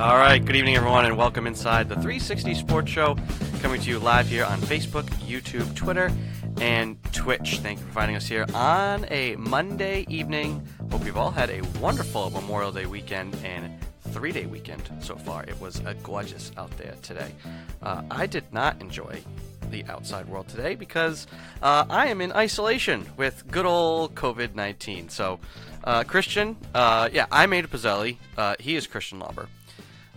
All right, good evening, everyone, and welcome inside the 360 Sports Show, coming to you live here on Facebook, YouTube, Twitter, and Twitch. Thank you for finding us here on a Monday evening. Hope you've all had a wonderful Memorial Day weekend and three day weekend so far. It was a gorgeous out there today. Uh, I did not enjoy the outside world today because uh, I am in isolation with good old COVID 19. So, uh, Christian, uh, yeah, I'm Ada Pizzelli. Uh, he is Christian Lauber.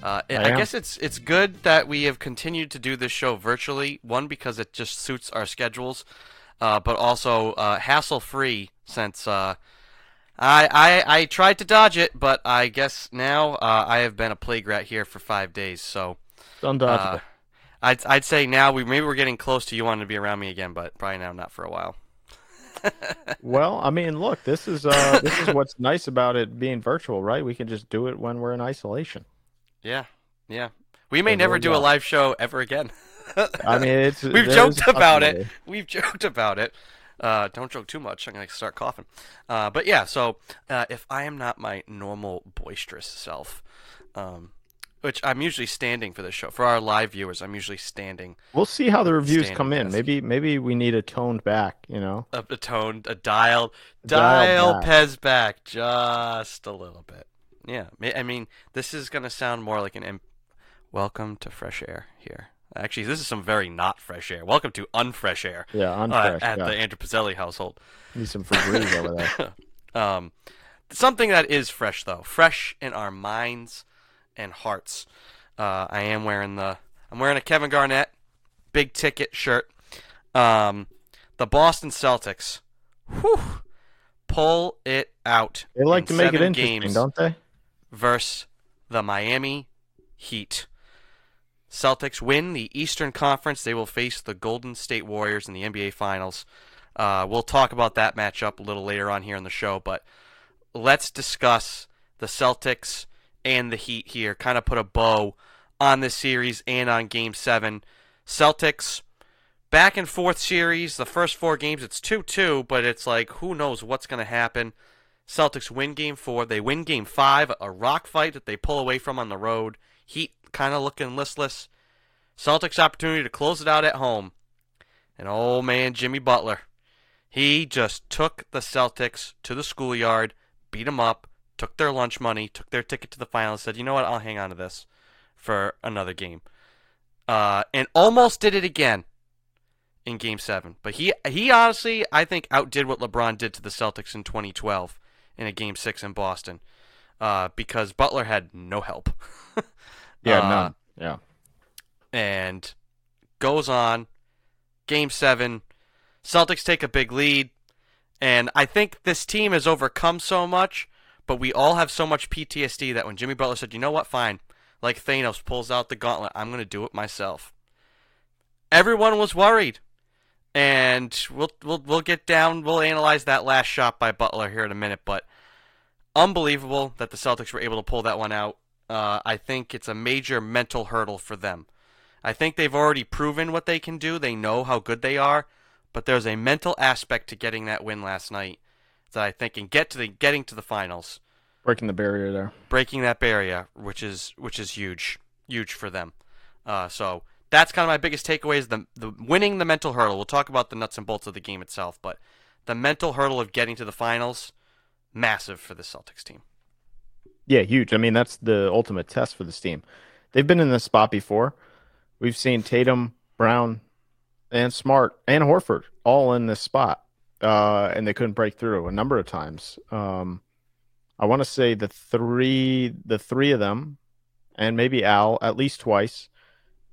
Uh, I, I guess it's it's good that we have continued to do this show virtually. One because it just suits our schedules, uh, but also uh, hassle free since uh, I, I I tried to dodge it, but I guess now uh, I have been a plague rat here for five days. So Undodgeable. uh, I'd I'd say now we maybe we're getting close to you wanting to be around me again, but probably now not for a while. well, I mean, look, this is uh, this is what's nice about it being virtual, right? We can just do it when we're in isolation. Yeah, yeah. We may never do a live show ever again. I mean, it's We've joked about it. We've joked about it. Uh, don't joke too much. I'm gonna start coughing. Uh, but yeah, so uh, if I am not my normal boisterous self, um, which I'm usually standing for this show, for our live viewers, I'm usually standing, We'll see how the reviews Standing come in. desk. Maybe maybe we need a toned back. You know, a, a toned, a dialed, Dialed dial back. Pez back just a little bit. Yeah, I mean, this is gonna sound more like an. Im- Welcome to fresh air here. Actually, this is some very not fresh air. Welcome to unfresh air. yeah, uh, unfresh. at yeah. the Andrew Pizzelli household. Need some Febreze over there. Um, something that is fresh though, fresh in our minds and hearts. Uh, I am wearing the I'm wearing a Kevin Garnett big ticket shirt. Um, the Boston Celtics, whew, pull it out. They like to make it interesting, games don't they? Versus the Miami Heat. Celtics win the Eastern Conference. They will face the Golden State Warriors in the NBA Finals. Uh, we'll talk about that matchup a little later on here in the show, but let's discuss the Celtics and the Heat here. Kind of put a bow on this series and on Game 7. Celtics, back and forth series. The first four games, it's 2 2, but it's like, who knows what's going to happen. Celtics win game four. They win game five, a rock fight that they pull away from on the road. Heat kind of looking listless. Celtics opportunity to close it out at home. And old man, Jimmy Butler. He just took the Celtics to the schoolyard, beat them up, took their lunch money, took their ticket to the finals, said, you know what, I'll hang on to this for another game. Uh, and almost did it again in game seven. But he he honestly, I think, outdid what LeBron did to the Celtics in 2012 in a game six in Boston. Uh, because Butler had no help. Yeah, Uh, none. Yeah. and goes on. Game seven, Celtics take a big lead, and I think this team has overcome so much, but we all have so much PTSD that when Jimmy Butler said, "You know what? Fine," like Thanos pulls out the gauntlet, I'm going to do it myself. Everyone was worried, and we'll we'll we'll get down. We'll analyze that last shot by Butler here in a minute, but unbelievable that the Celtics were able to pull that one out. Uh, I think it's a major mental hurdle for them. I think they've already proven what they can do. They know how good they are, but there's a mental aspect to getting that win last night that I think can get to the getting to the finals, Breaking the barrier there. breaking that barrier, which is which is huge, huge for them. Uh, so that's kind of my biggest takeaway is the the winning the mental hurdle. We'll talk about the nuts and bolts of the game itself, but the mental hurdle of getting to the finals, massive for the Celtics team. Yeah, huge. I mean, that's the ultimate test for this team. They've been in this spot before. We've seen Tatum, Brown, and Smart and Horford all in this spot, uh, and they couldn't break through a number of times. Um, I want to say the three, the three of them, and maybe Al at least twice,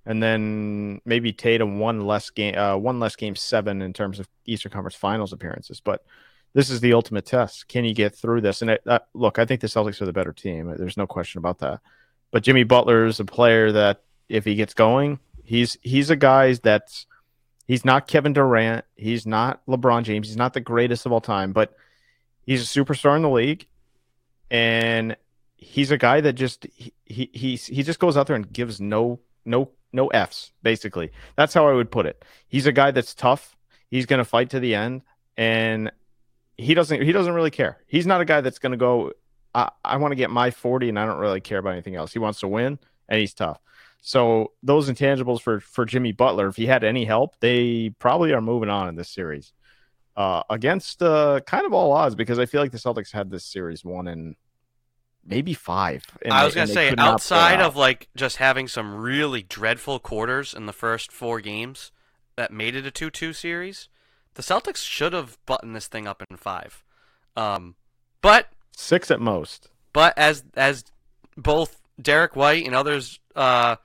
and then maybe Tatum one less game, uh, one less game seven in terms of Eastern Conference Finals appearances, but this is the ultimate test. Can you get through this? And it, uh, look, I think the Celtics are the better team. There's no question about that. But Jimmy Butler is a player that, if he gets going, he's he's a guy that's he's not Kevin Durant, he's not LeBron James, he's not the greatest of all time, but he's a superstar in the league, and he's a guy that just he he he just goes out there and gives no no no f's basically. That's how I would put it. He's a guy that's tough. He's going to fight to the end, and he doesn't he doesn't really care. He's not a guy that's going to go I, I want to get my 40 and I don't really care about anything else. He wants to win and he's tough. So those intangibles for for Jimmy Butler, if he had any help, they probably are moving on in this series. Uh, against uh, kind of all odds because I feel like the Celtics had this series won in maybe five. I was they, gonna say outside of like just having some really dreadful quarters in the first four games that made it a two-two series, the Celtics should have buttoned this thing up in five. Um, but six at most. But as as both Derrick White and others, uh,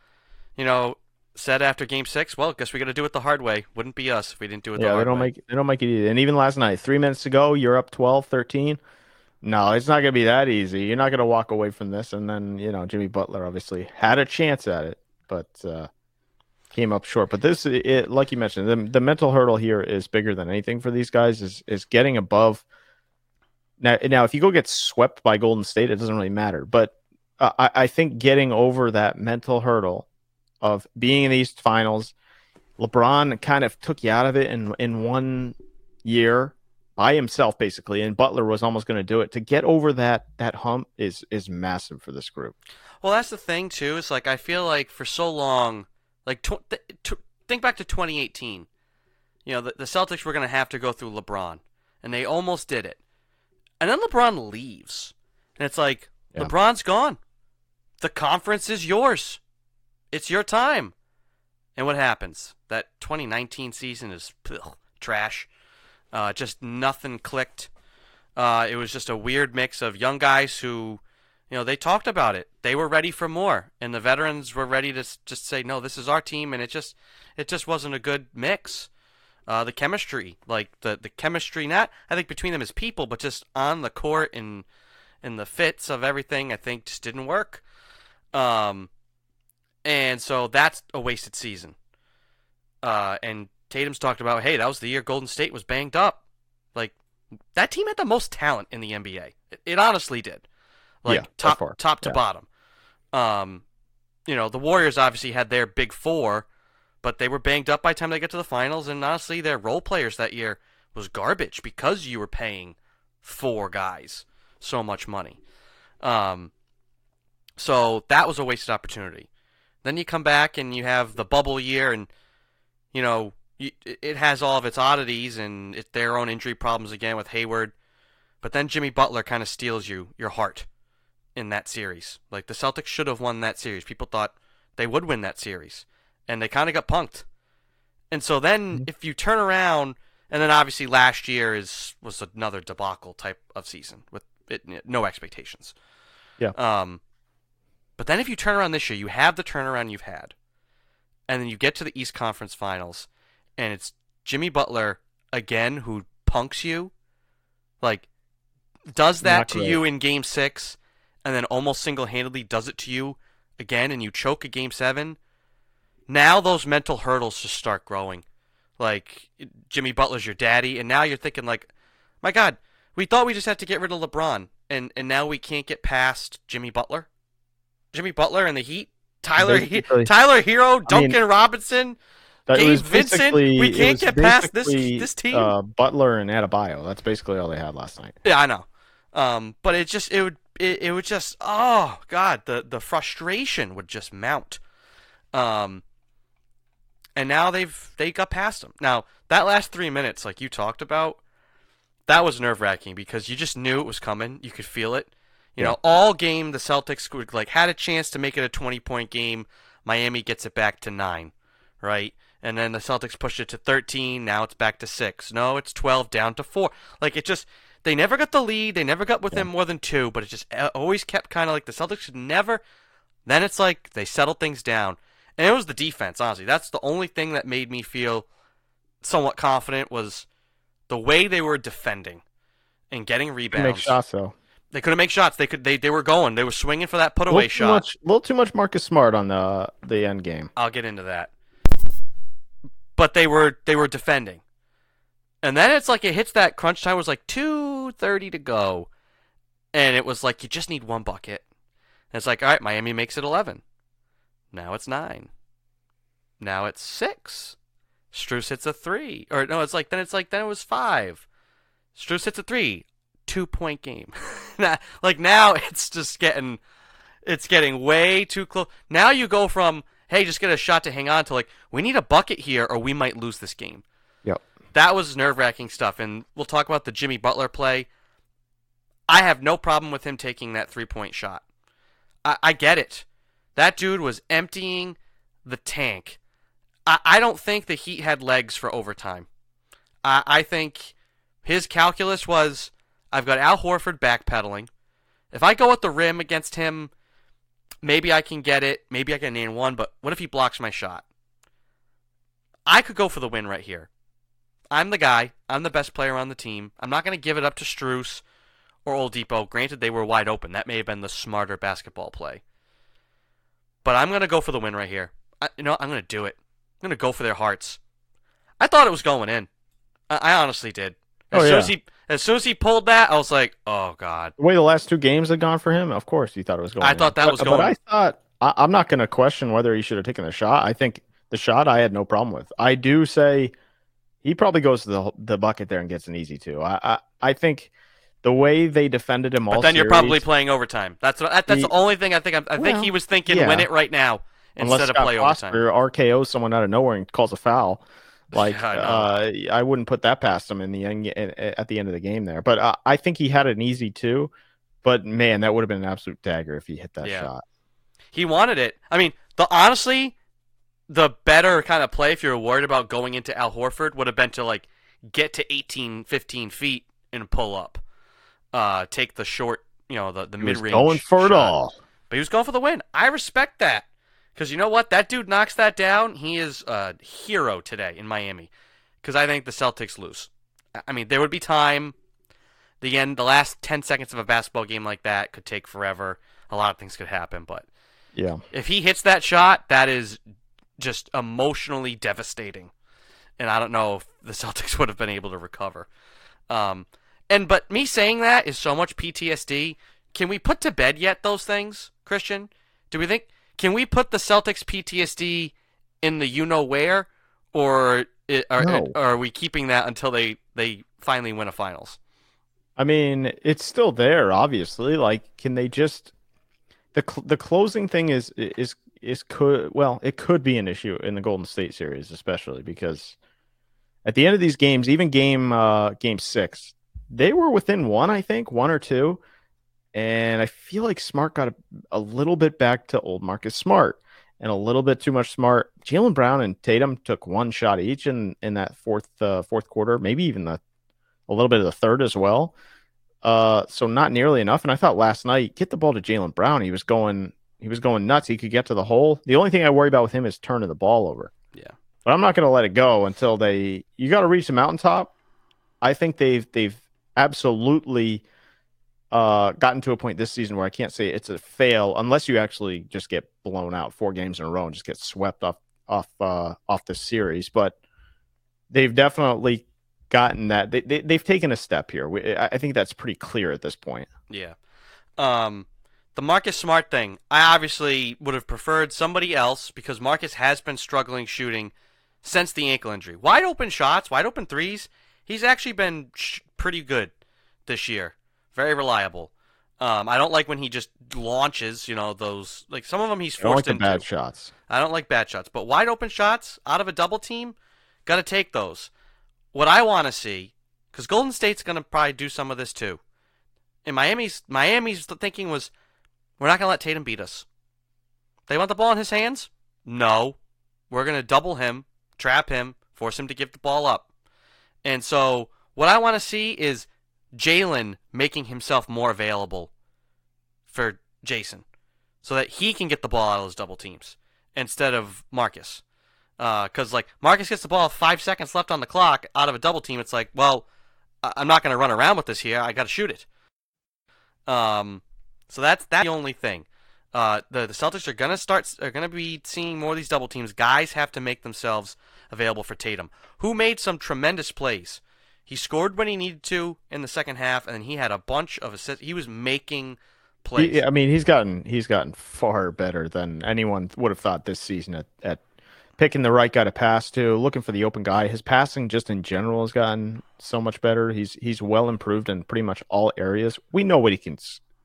you know, said after Game Six, well, guess we got to do it the hard way. Wouldn't be us if we didn't do it. Yeah, the they don't way. make they don't make it easy. And even last night, three minutes to go, you're up 12, 13. No, it's not going to be that easy. You're not going to walk away from this. And then you know, Jimmy Butler obviously had a chance at it, but uh, came up short. But this, it, like you mentioned, the the mental hurdle here is bigger than anything for these guys. Is is getting above. Now, now, if you go get swept by Golden State, it doesn't really matter. But uh, I, I think getting over that mental hurdle of being in these finals. LeBron kind of took you out of it in in one year by himself, basically, and Butler was almost going to do it. To get over that that hump is is massive for this group. Well, that's the thing too. It's like I feel like for so long, like tw- th- think back to 2018. You know, the, the Celtics were going to have to go through LeBron, and they almost did it. And then LeBron leaves, and it's like yeah. LeBron's gone. The conference is yours. It's your time. And what happens? That 2019 season is ugh, trash. Uh, just nothing clicked. Uh, it was just a weird mix of young guys who, you know, they talked about it. They were ready for more, and the veterans were ready to just say, "No, this is our team," and it just, it just wasn't a good mix. Uh, the chemistry, like the the chemistry, not I think between them as people, but just on the court and and the fits of everything, I think just didn't work. Um, and so that's a wasted season. Uh, and Tatum's talked about, hey, that was the year Golden State was banged up. Like that team had the most talent in the NBA. It, it honestly did. Like yeah, top top to yeah. bottom. Um, you know, the Warriors obviously had their big four, but they were banged up by the time they get to the finals. And honestly, their role players that year was garbage because you were paying four guys so much money. Um, so that was a wasted opportunity. Then you come back and you have the bubble year, and you know it has all of its oddities and it, their own injury problems again with Hayward. But then Jimmy Butler kind of steals you your heart in that series. Like the Celtics should have won that series. People thought they would win that series, and they kind of got punked. And so then, mm-hmm. if you turn around, and then obviously last year is was another debacle type of season with it, no expectations. Yeah. Um, but then if you turn around this year, you have the turnaround you've had, and then you get to the East Conference Finals, and it's Jimmy Butler again who punks you, like does that Not to great. you in Game Six, and then almost single-handedly does it to you again, and you choke a Game Seven. Now those mental hurdles just start growing. Like Jimmy Butler's your daddy, and now you're thinking like, my God, we thought we just had to get rid of LeBron, and and now we can't get past Jimmy Butler. Jimmy Butler and the Heat, Tyler he- Tyler Herro, Duncan I mean, Robinson, Gabe Vincent. We can't get past this this team. Uh, Butler and Adebayo. That's basically all they had last night. Yeah, I know. Um, but it just it would it, it would just oh god the the frustration would just mount. Um, and now they've they got past them. Now that last three minutes, like you talked about, that was nerve wracking because you just knew it was coming. You could feel it. You yeah. know, all game the Celtics would like had a chance to make it a 20 point game. Miami gets it back to 9, right? And then the Celtics pushed it to 13, now it's back to 6. No, it's 12 down to 4. Like it just they never got the lead, they never got within yeah. more than 2, but it just uh, always kept kind of like the Celtics never then it's like they settled things down. And it was the defense, honestly. That's the only thing that made me feel somewhat confident was the way they were defending and getting rebounds. Make shots though. They couldn't make shots. They could. They, they were going. They were swinging for that put away shot. A little too much Marcus Smart on the the end game. I'll get into that. But they were they were defending, and then it's like it hits that crunch time. It was like two thirty to go, and it was like you just need one bucket. And it's like all right, Miami makes it eleven. Now it's nine. Now it's six. Strus hits a three, or no, it's like then it's like then it was five. Strus hits a three two point game. like now it's just getting it's getting way too close. Now you go from hey, just get a shot to hang on to like we need a bucket here or we might lose this game. Yep. That was nerve wracking stuff, and we'll talk about the Jimmy Butler play. I have no problem with him taking that three point shot. I, I get it. That dude was emptying the tank. I, I don't think the Heat had legs for overtime. I, I think his calculus was I've got Al Horford backpedaling. If I go at the rim against him, maybe I can get it. Maybe I can name one, but what if he blocks my shot? I could go for the win right here. I'm the guy. I'm the best player on the team. I'm not going to give it up to Strus or Adebayo. Granted, they were wide open. That may have been the smarter basketball play. But I'm going to go for the win right here. I, you know, I'm going to do it. I'm going to go for their hearts. I thought it was going in. I, I honestly did. Oh, as Oh, soon yeah. as he as soon as he pulled that, I was like, "Oh God." The way the last two games had gone for him, of course, you thought it was going. I in. thought that But- was But going- I thought I, I'm not going to question whether he should have taken the shot. I think the shot I had no problem with. I do say he probably goes to the the bucket there and gets an easy two. I I, I think the way they defended him all But then you're probably playing overtime. That's what, that, that's the, The- only thing I think. I'm, I think Well, he was thinking, yeah. win it right now unless instead of Scott play Foster overtime. RKO someone out of nowhere and calls a foul. Like Yeah, I uh, I wouldn't put that past him in the end, at the end of the game there. But uh, I think he had an easy two. But man, that would have been an absolute dagger if he hit that Yeah. shot. He wanted it. I mean, the honestly, the better kind of play if you're worried about going into Al Horford would have been to like get to 18, 15 feet and pull up. Uh, take the short, you know, the the He mid was range. going for it all. But he was going for the win. I respect that. Because you know what? That dude knocks that down. He is a hero today in Miami. Because I think the Celtics lose. I- mean, there would be time. The end, the last 10 seconds of a basketball game like that could take forever. A lot of things could happen. But Yeah. if he hits that shot, that is just emotionally devastating. And I don't know if the Celtics would have been able to recover. Um, and but me saying that is so much PTSD. Can we put to bed yet those things, Christian? Do we think can we put the Celtics PTSD in the you know where, or i- are, No. or are we keeping that until they they finally win a finals? I mean, it's still there, obviously. Like, can they just the cl- the closing thing is is is could well, it could be an issue in the Golden State series, especially because at the end of these games, even game uh game six, they were within one, I think, one or two, and I feel like Smart got a, a little bit back to old Marcus Smart and a little bit too much Smart. Jaylen Brown and Tatum took one shot each in in that fourth uh, fourth quarter, maybe even the a little bit of the third as well. Uh, so not nearly enough. And I thought last night, get the ball to Jaylen Brown. He was going, he was going nuts. He could get to the hole. The only thing I worry about with him is turning the ball over. Yeah. But I'm not going to let it go until they. You got to reach the mountaintop. I think they've they've absolutely uh, gotten to a point this season where I can't say it's a fail unless you actually just get blown out four games in a row and just get swept off off uh, off the series. But they've definitely gotten that. They, they they've taken a step here. We, I I think that's pretty clear at this point. Yeah. Um, the Marcus Smart thing, I obviously would have preferred somebody else because Marcus has been struggling shooting since the ankle injury. Wide open shots, wide open threes. He's actually been sh- pretty good this year. Very reliable. Um, I don't like when he just launches. You know those like some of them he's forced I don't like into. bad shots. I don't like bad shots, but wide open shots out of a double team, got to take those. What I want to see, because Golden State's going to probably do some of this too. And Miami's Miami's thinking was, we're not going to let Tatum beat us. They want the ball in his hands. No, we're going to double him, trap him, force him to give the ball up. And so what I want to see is Jaylen making himself more available for Jayson, so that he can get the ball out of those double teams instead of Marcus. Because like Marcus gets the ball five seconds left on the clock out of a double team, it's like, well, I- I'm not going to run around with this here. I got to shoot it. Um, so that's that's the only thing. Uh, the the Celtics are gonna start are gonna be seeing more of these double teams. Guys have to make themselves available for Tatum, who made some tremendous plays. He scored when he needed to in the second half, and he had a bunch of assists. He was making plays. He, I mean, he's gotten he's gotten far better than anyone would have thought this season at, at picking the right guy to pass to, looking for the open guy. His passing just in general has gotten so much better. He's he's well improved in pretty much all areas. We know what he can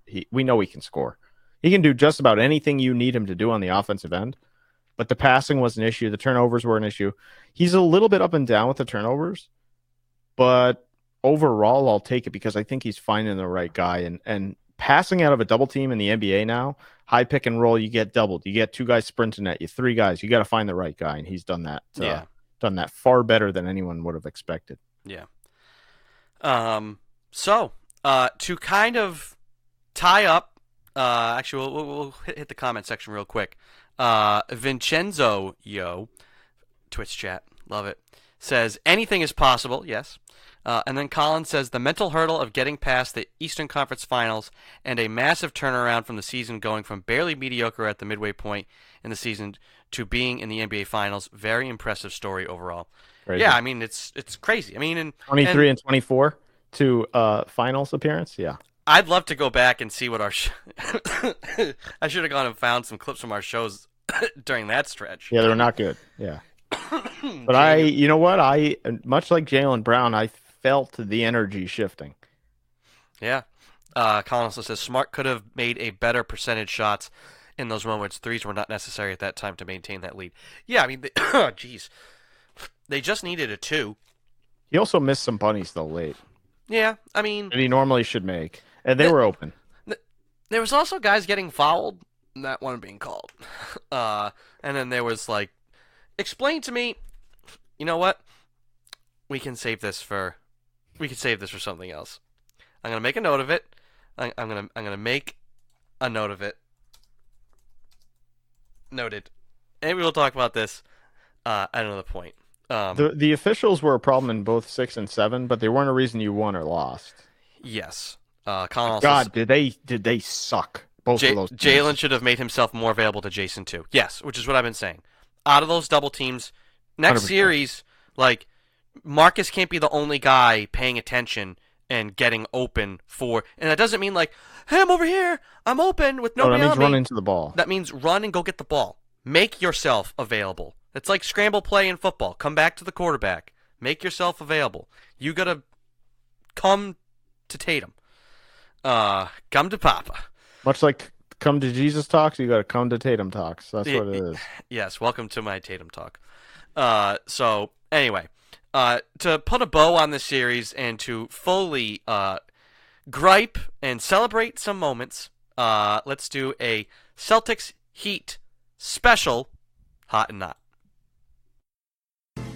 he we know he can score. He can do just about anything you need him to do on the offensive end. But the passing was an issue, the turnovers were an issue. He's a little bit up and down with the turnovers, but overall I'll take it because I think he's finding the right guy and and passing out of a double team in the NBA now, high pick and roll, you get doubled. You get two guys sprinting at you, three guys. You got to find the right guy, and he's done that. Uh, Yeah. done that far better than anyone would have expected. Yeah. Um. So, uh, to kind of tie up, uh, actually, we'll, we'll, hit the comment section real quick. Uh, Vincenzo Yo, Twitch chat, love it. Says anything is possible. Yes. Uh, and then Colin says the mental hurdle of getting past the Eastern Conference Finals and a massive turnaround from the season, going from barely mediocre at the midway point in the season to being in the NBA Finals. Very impressive story overall. Crazy. Yeah, I mean it's it's crazy. I mean, and, 23 and and 24 to uh finals appearance. Yeah. I'd love to go back and see what our. Sh- I should have gone and found some clips from our shows during that stretch. Yeah, they were not good. Yeah. But I, you know what? I, much like Jaylen Brown, I felt the energy shifting. Yeah. Uh, says Smart could have made a better percentage shots in those moments. Threes were not necessary at that time to maintain that lead. Yeah, I mean, they, jeez, they just needed a two. He also missed some bunnies though late Yeah, I mean, that he normally should make, and they Yeah. were open. there was also guys getting fouled, not one being called. Uh, and then there was like, explain to me. You know what? We can save this for, we can save this for something else. I'm gonna make a note of it. I, I'm gonna I'm gonna make a note of it. Noted. And we will talk about this uh, at another point. Um, The the officials were a problem in both six and seven, but they weren't a reason you won or lost. yes. Uh, Colin also God, did they did they suck? Both J- of those. teams. Jaylen should have made himself more available to Jayson too. Yes, which is what I've been saying. Out of those double teams, next 100%. series, like Marcus can't be the only guy paying attention and getting open for. And that doesn't mean like, hey, I'm over here, I'm open with No, that nobody means me. run into the ball. That means run and go get the ball. Make yourself available. It's like scramble play in football. Come back to the quarterback. Make yourself available. You gotta come to Tatum. Uh, come to Papa. Much like come to Jesus talks, you got to come to Tatum talks. That's what it is. Yes, welcome to my Tatum talk. Uh, so anyway, uh, to put a bow on this series and to fully uh, gripe and celebrate some moments, uh, let's do a Celtics Heat special, hot and not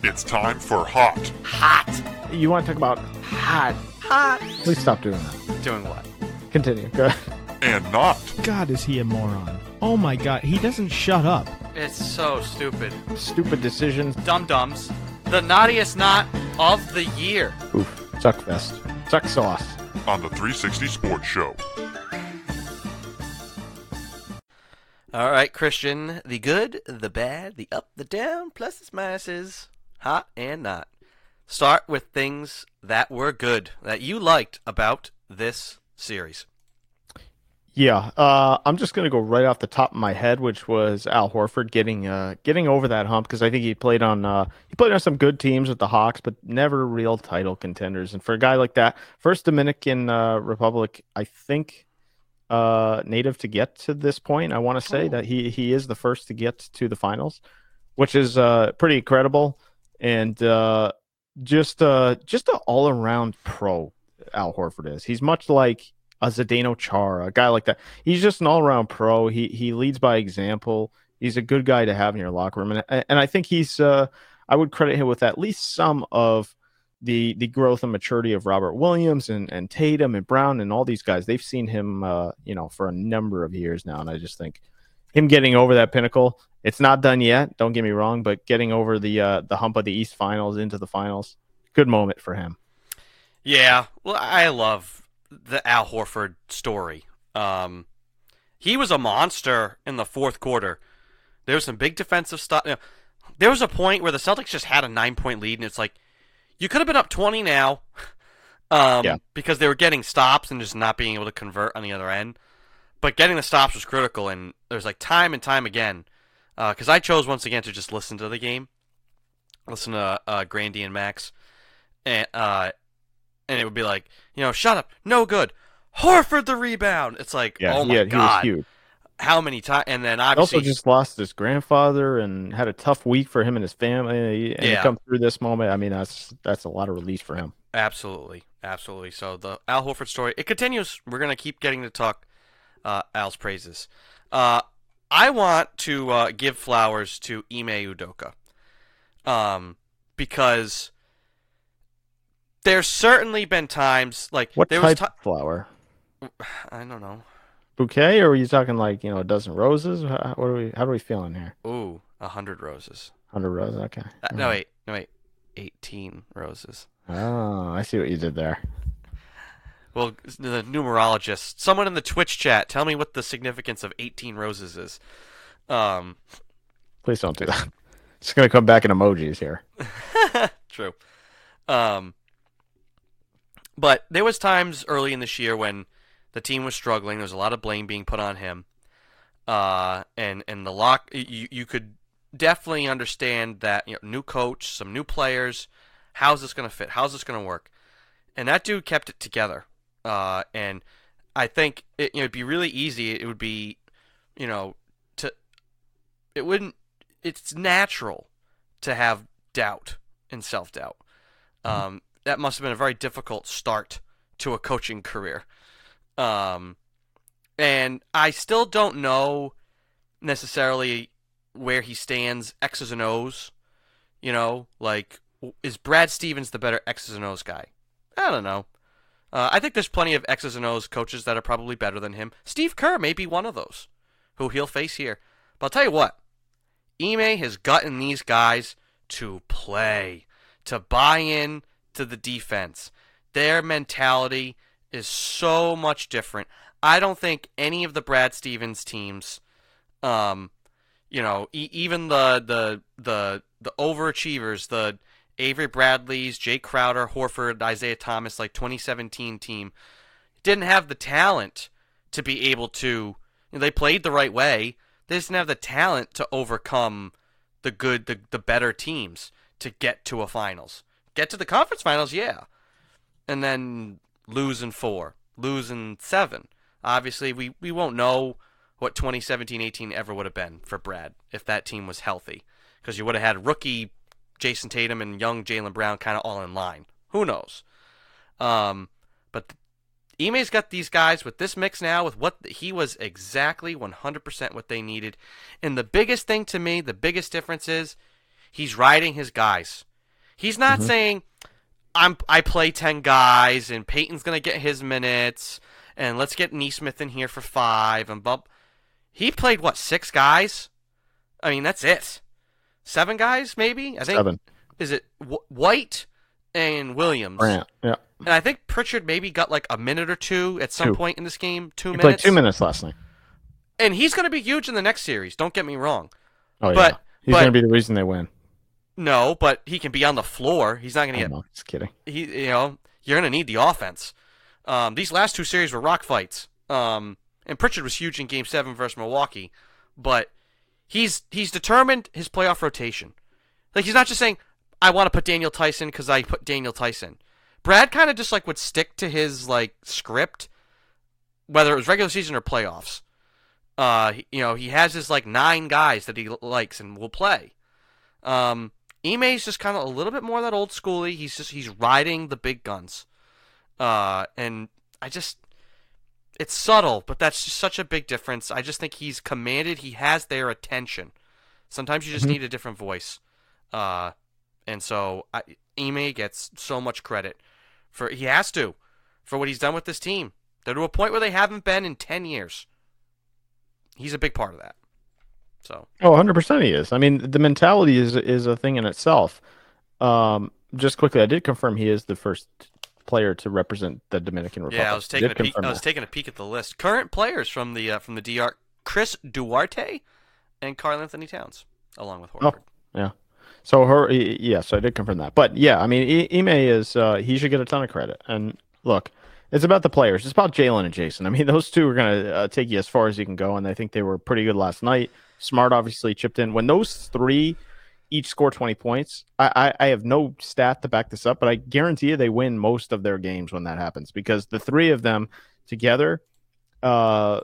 It's time for Hot. hot, You want to talk about hot? hot. Please stop doing that. Doing what? Continue. Go ahead. And not. God, is he a moron? Oh my god, he doesn't shut up. It's so stupid. Stupid decisions. Dum dums. The naughtiest knot of the year. Oof. Suck fest. Suck sauce. on the 360 Sports Show. All right, Christian. The good, the bad, the up, the down, pluses, minuses, hot and not. Start with things that were good that you liked about this series. Yeah, uh, I'm just gonna go right off the top of my head, which was Al Horford getting uh, getting over that hump because I think he played on uh, he played on some good teams with the Hawks, but never real title contenders. And for a guy like that, first Dominican uh, Republic, I think, uh, native to get to this point. I want to say Oh. that he he is the first to get to the finals, which is uh, pretty incredible and uh, just uh, just an all around pro. Al Horford is. He's much like a Zdeno Chara, a guy like that. He's just an all around pro. He he leads by example. He's a good guy to have in your locker room, and and I think he's. Uh, I would credit him with at least some of the the growth and maturity of Robert Williams and and Tatum and Brown and all these guys. They've seen him, uh, you know, for a number of years now, and I just think him getting over that pinnacle. It's not done yet. Don't get me wrong, but getting over the uh, the hump of the East Finals into the finals, good moment for him. Yeah, well, I love the Al Horford story. Um, he was a monster in the fourth quarter. There was some big defensive stuff. you know, there was a point where the Celtics just had a nine point lead, and it's like you could have been up twenty now, um, Yeah. because they were getting stops and just not being able to convert on the other end. But getting the stops was critical, and there's like time and time again, because I chose once again to just listen to the game, listen to uh, Grandy and Max, and uh, and it would be like, you know, shut up, no good. Horford the rebound. It's like, Yeah, oh he, my had- he was god, huge. how many times? And then He obviously, also just lost his grandfather and had a tough week for him and his family. And Yeah. come through this moment, I mean, that's that's a lot of relief for him. Absolutely, absolutely. So the Al Horford story it continues. We're gonna keep getting to talk uh, Al's praises. Uh, I want to uh, give flowers to Ime Udoka, um, because there's certainly been times like What there type was of flower? I don't know. Bouquet, or are you talking like you know a dozen roses? How, what are we? How are we feeling here? Ooh, a hundred roses. Hundred roses. Okay. Uh, no wait, no wait, eighteen roses. Oh, I see what you did there. Well, the numerologist, someone in the Twitch chat, tell me what the significance of 18 roses is. Um, Please don't do that. It's gonna come back in emojis here. true. Um, but there was times early in this year when the team was struggling. There was a lot of blame being put on him. Uh, and and the lock, you you could definitely understand that you know new coach, some new players. How's this going to fit? How's this going to work? And that dude kept it together. Uh, and I think it, you know, it'd be really easy. It would be, you know, to it wouldn't. It's natural to have doubt and self doubt. Um, that must have been a very difficult start to a coaching career. Um, and I still don't know necessarily where he stands X's and O's. You know, like is Brad Stevens the better X's and O's guy? I don't know. Uh, I think there's plenty of X's and O's coaches that are probably better than him. Steve Kerr may be one of those who he'll face here. But I'll tell you what, Ime has gotten these guys to play, to buy in to the defense. Their mentality is so much different. I don't think any of the Brad Stevens teams, um, you know, e- even the the the the overachievers, the Avery Bradley's, Jae Crowder, Horford, Isaiah Thomas, like 2017 team, didn't have the talent to be able to. you know, they played the right way. They just didn't have the talent to overcome the good, the, the better teams to get to a finals. Get to the conference finals, yeah, and then lose in four, lose in seven. Obviously, we, we won't know what 2017-18 ever would have been for Brad if that team was healthy, because you would have had rookie Jayson Tatum and young Jaylen Brown kind of all in line. Who knows? Um, but Ime's got these guys with this mix now with what he was exactly 100% what they needed. And the biggest thing to me, the biggest difference is he's riding his guys. He's not mm-hmm. saying I'm I play 10 guys and Payton's going to get his minutes and let's get Nesmith in here for 5 and bump he played what, 6 guys? I mean, that's it. 7 guys maybe? I think Seven. is it Wh- White and Williams? Grant. Yeah. And I think Pritchard maybe got like a minute or two at some Two. point in this game. Two He minutes. played two minutes last night. And he's going to be huge in the next series. Don't get me wrong. Oh yeah. But- He's but- gonna be the reason they win. No, but he can be on the floor. He's not going to get. know. Just kidding. He, you know, you're going to need the offense. Um, these last two series were rock fights. Um, and Pritchard was huge in Game Seven versus Milwaukee, but he's he's determined his playoff rotation. Like he's not just saying, "I want to put Daniel Theis because I put Daniel Theis." Brad kind of just like would stick to his like script, whether it was regular season or playoffs. Uh, you know, he has his like nine guys that he likes and will play. Um, Ime's just kind of a little bit more that old schooly. He's just he's riding the big guns. Uh, and I just it's subtle, but that's just such a big difference. I just think he's commanded. He has their attention. Sometimes you just Mhm. need a different voice. Uh, and so I, Ime gets so much credit for he has to for what he's done with this team. They're to a point where they haven't been in ten years. He's a big part of that. So Oh, 100% he is. I mean, the mentality is is a thing in itself. Um, just quickly, I did confirm he is the first player to represent the Dominican Republic. yeah, I was taking a peek. I was taking a peek at the list. Current players from the uh, from the DR: Chris Duarte and Karl-Anthony Towns, along with Horford. Oh, Yeah. So her, y- yes, I did confirm that. But yeah, I mean, Ime is uh, he should get a ton of credit. And look, it's about the players. It's about Jaylen and Jayson. I mean, those two are gonna uh, take you as far as you can go, and I think they were pretty good last night. Smart obviously chipped in. When those three each score 20 points, I, I, I have no stat to back this up, but I guarantee you they win most of their games when that happens because the three of them together uh,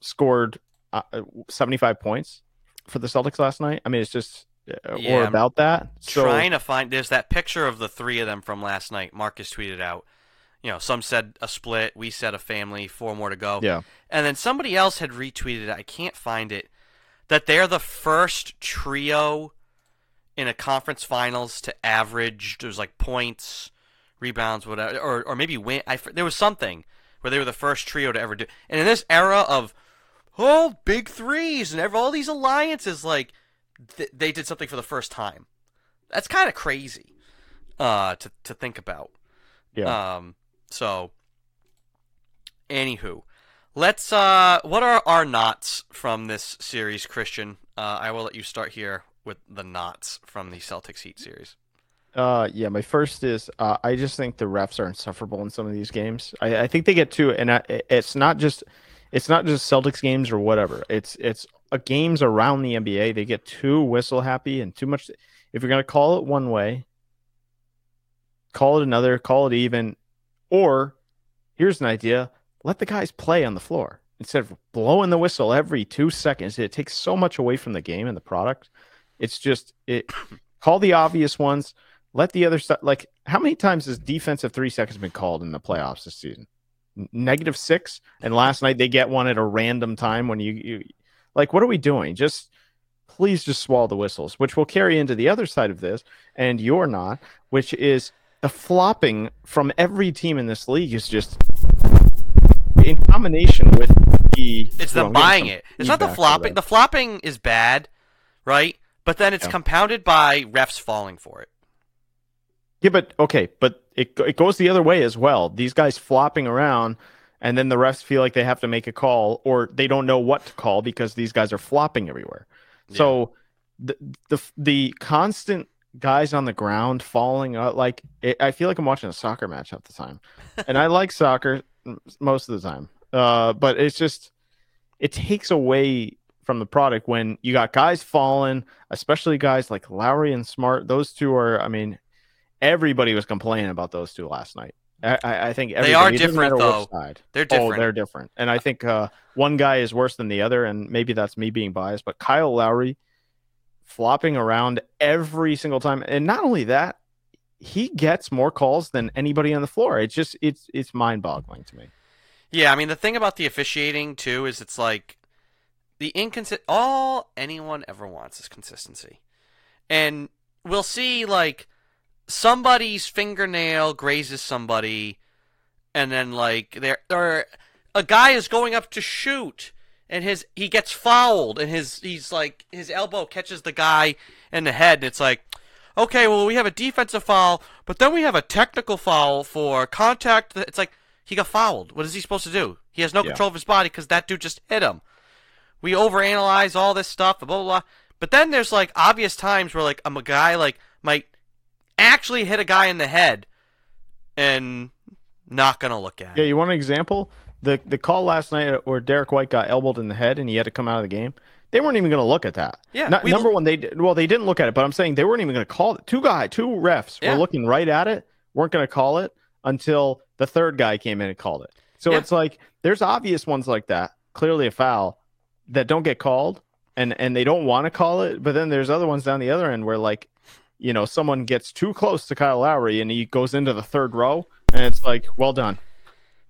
scored uh, 75 points for the Celtics last night. I mean, it's just uh, Yeah, or I'm about that. So trying to find there's that picture of the three of them from last night. Marcus tweeted out. You know some said a split we said a family four more to go. Yeah, and then somebody else had retweeted it. I can't find it that they're the first trio in a conference finals to average there's like points rebounds whatever or, or maybe win I, there was something where they were the first trio to ever do and in this era of oh big threes and all these alliances like th- they did something for the first time that's kind of crazy uh to to think about yeah. um so anywho let's uh what are our knots from this series christian uh i will let you start here with the knots from the celtics heat series Uh, yeah, my first is uh, I just think the refs are insufferable in some of these games. I, I think they get too, and I, it's not just it's not just Celtics games or whatever. It's it's uh, games around the NBA. They get too whistle happy and too much. If you're gonna call it one way, call it another, call it even, or here's an idea: let the guys play on the floor instead of blowing the whistle every two seconds. It takes so much away from the game and the product. It's just it. Call the obvious ones let the other stuff like how many times has defensive three seconds been called in the playoffs this season negative six and last night they get one at a random time when you, you like what are we doing just please just swallow the whistles which will carry into the other side of this and you're not which is the flopping from every team in this league is just in combination with the it's well, them buying it. It's not the flopping. the flopping is bad right? But then it's Yeah. compounded by refs falling for it. Yeah, but okay, but it it goes the other way as well. These guys flopping around, and then the refs feel like they have to make a call, or they don't know what to call because these guys are flopping everywhere. So the the the constant guys on the ground falling out, like it, I feel like I'm watching a soccer match half the time, and I like soccer most of the time. Uh, but it's just it takes away from the product when you got guys falling, especially guys like Lowry and Smart. Those two are, I mean, everybody was complaining about those two last night. I, I think They are everybody, it doesn't different, though. side. they're different Oh, they're different. And I think uh, one guy is worse than the other, and maybe that's me being biased, but Kyle Lowry flopping around every single time. And not only that, he gets more calls than anybody on the floor. It's just it's it's mind boggling to me. Yeah, I mean the thing about the officiating too is it's like the inconsistent. All anyone ever wants is consistency, and we'll see like somebody's fingernail grazes somebody, and then like there or a guy is going up to shoot and his he gets fouled and his he's like his elbow catches the guy in the head and it's like okay well we have a defensive foul but then we have a technical foul for contact it's like he got fouled what is he supposed to do he has no Yeah. control of his body because that dude just hit him we overanalyze all this stuff blah blah blah but then there's like obvious times where like I'm a guy like might actually hit a guy in the head and not gonna look at It. Yeah, you want an example? The the call last night where Derrick White got elbowed in the head and he had to come out of the game. They weren't even going to look at that. Yeah, No- we- number one, they did- well they didn't look at it, but I'm saying they weren't even going to call it. Two guy, two refs Yeah. were looking right at it, weren't going to call it until the third guy came in and called it. So Yeah. it's like there's obvious ones like that, clearly a foul, that don't get called, and and they don't want to call it. But then there's other ones down the other end where like, you know, someone gets too close to Kyle Lowry and he goes into the third row, and it's like, well done.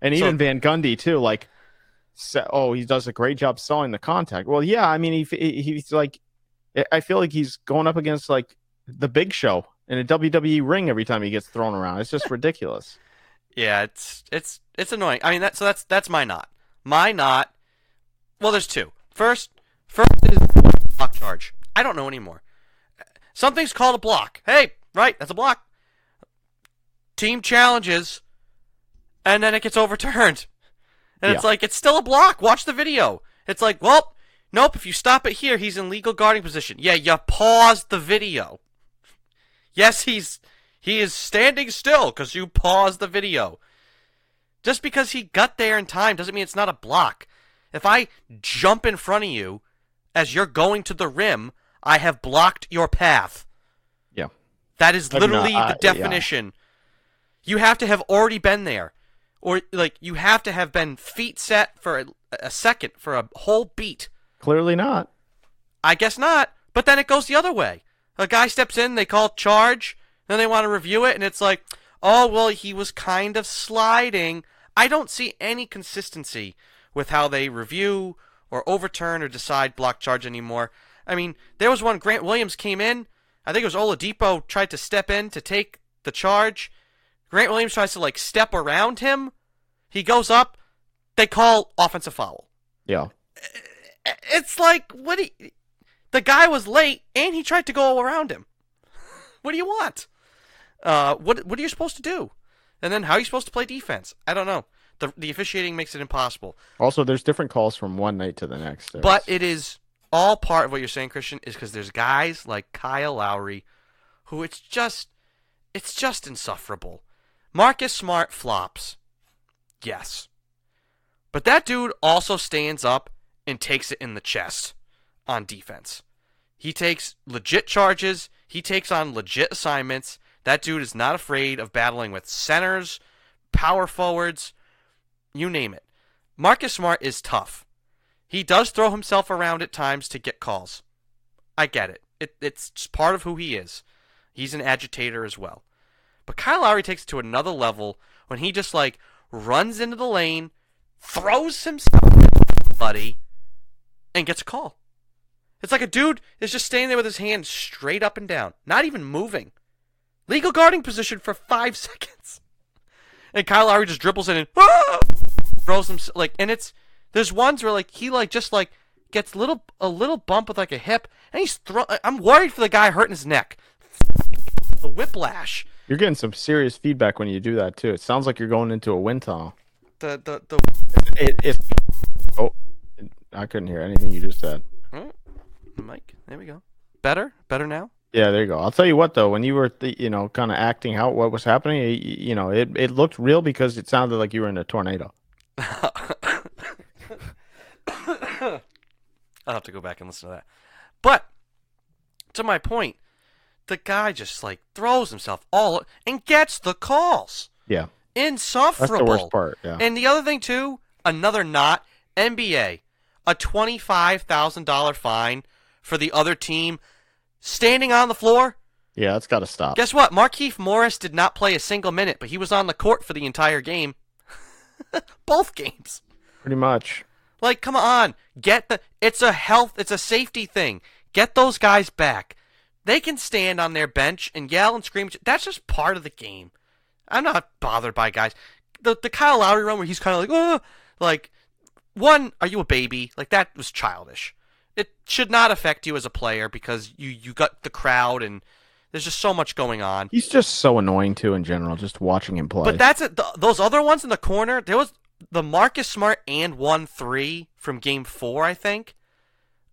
And So- even Van Gundy too, like, oh, he does a great job selling the contact. Well, yeah, I mean, he, he he's like, I- I feel like he's going up against like the Big Show in a WWE ring every time he gets thrown around. It's just ridiculous. Yeah, it's it's it's annoying. I mean, that so that's that's my knot. My knot. Well, there's two. First, first is block charge. I don't know anymore. Something's called a block. Hey, right, that's a block. Team challenges, and then it gets overturned, and it's like it's still a block. Watch the video. It's like, well, nope. If you stop it here, he's in legal guarding position. Yeah, you paused the video. Yes, he's he is standing still because you paused the video. Just because he got there in time doesn't mean it's not a block. If I jump in front of you as you're going to the rim, I have blocked your path. Yeah. That is literally uh, the yeah. definition. You have to have already been there. Or like you have to have been feet set for a, a second for a whole beat. Clearly not. I guess not. But then it goes the other way. A guy steps in, they call charge, then they want to review it, and it's like, oh, well, he was kind of sliding. I don't see any consistency with how they review or overturn or decide block charge anymore. I mean, there was one Grant Williams came in. I think it was Oladipo tried to step in to take the charge. Grant Williams tries to like step around him. He goes up. They call offensive foul Yeah. it's like what he, the guy was late and he tried to go around him. What do you want? Uh, what what are you supposed to do? And then how are you supposed to play defense? I don't know. The the officiating makes it impossible. Also, there's different calls from one night to the next. There's- But it is all part of what you're saying, Christian, is because there's guys like Kyle Lowry, who it's just it's just insufferable. Marcus Smart flops, yes, but that dude also stands up and takes it in the chest on defense. He takes legit charges. He takes on legit assignments. That dude is not afraid of battling with centers, power forwards, you name it. Marcus Smart is tough. He does throw himself around at times to get calls. I get it. it it's part of who he is. He's an agitator as well. But Kyle Lowry takes it to another level when he just like runs into the lane, throws himself at buddy, and gets a call. It's like a dude is just standing there with his hands straight up and down, not even moving. Legal guarding position for five seconds. And Kyle Lowry just dribbles in and throws him like and it's there's ones where like he like just like gets little a little bump with like a hip and he's throw I'm worried for the guy hurting his neck. The whiplash. You're getting some serious feedback when you do that too. It sounds like you're going into a wind tunnel. The the the It, it, oh, I couldn't hear anything you just said. oh, mic. There we go. Better? Better now? Yeah, there you go. I'll tell you what though, when you were, th- you know, kind of acting out what was happening, y- y- you know, it, it looked real because it sounded like you were in a tornado. I'll have to go back and listen to that. But to my point, the guy just like throws himself all and gets the calls. Yeah, Insufferable. that's the worst part. Yeah, And the other thing too, another not NBA, a twenty-five thousand dollar fine for the other team standing on the floor. yeah, that's got to stop. Guess what? Markieff Morris did not play a single minute, but he was on the court for the entire game. Both games. Pretty much. Like, come on, get the. It's a health. It's a safety thing. Get those guys back. They can stand on their bench and yell and scream. That's just part of the game. I'm not bothered by guys. The the Kyle Lowry run where he's kind of like, oh, like, one, are you a baby? Like that was childish. It should not affect you as a player because you you got the crowd and there's just so much going on. He's just so annoying too in general. Just watching him play. But that's it. Th those other ones in the corner, there was the Marcus Smart and one three from Game Four, I think.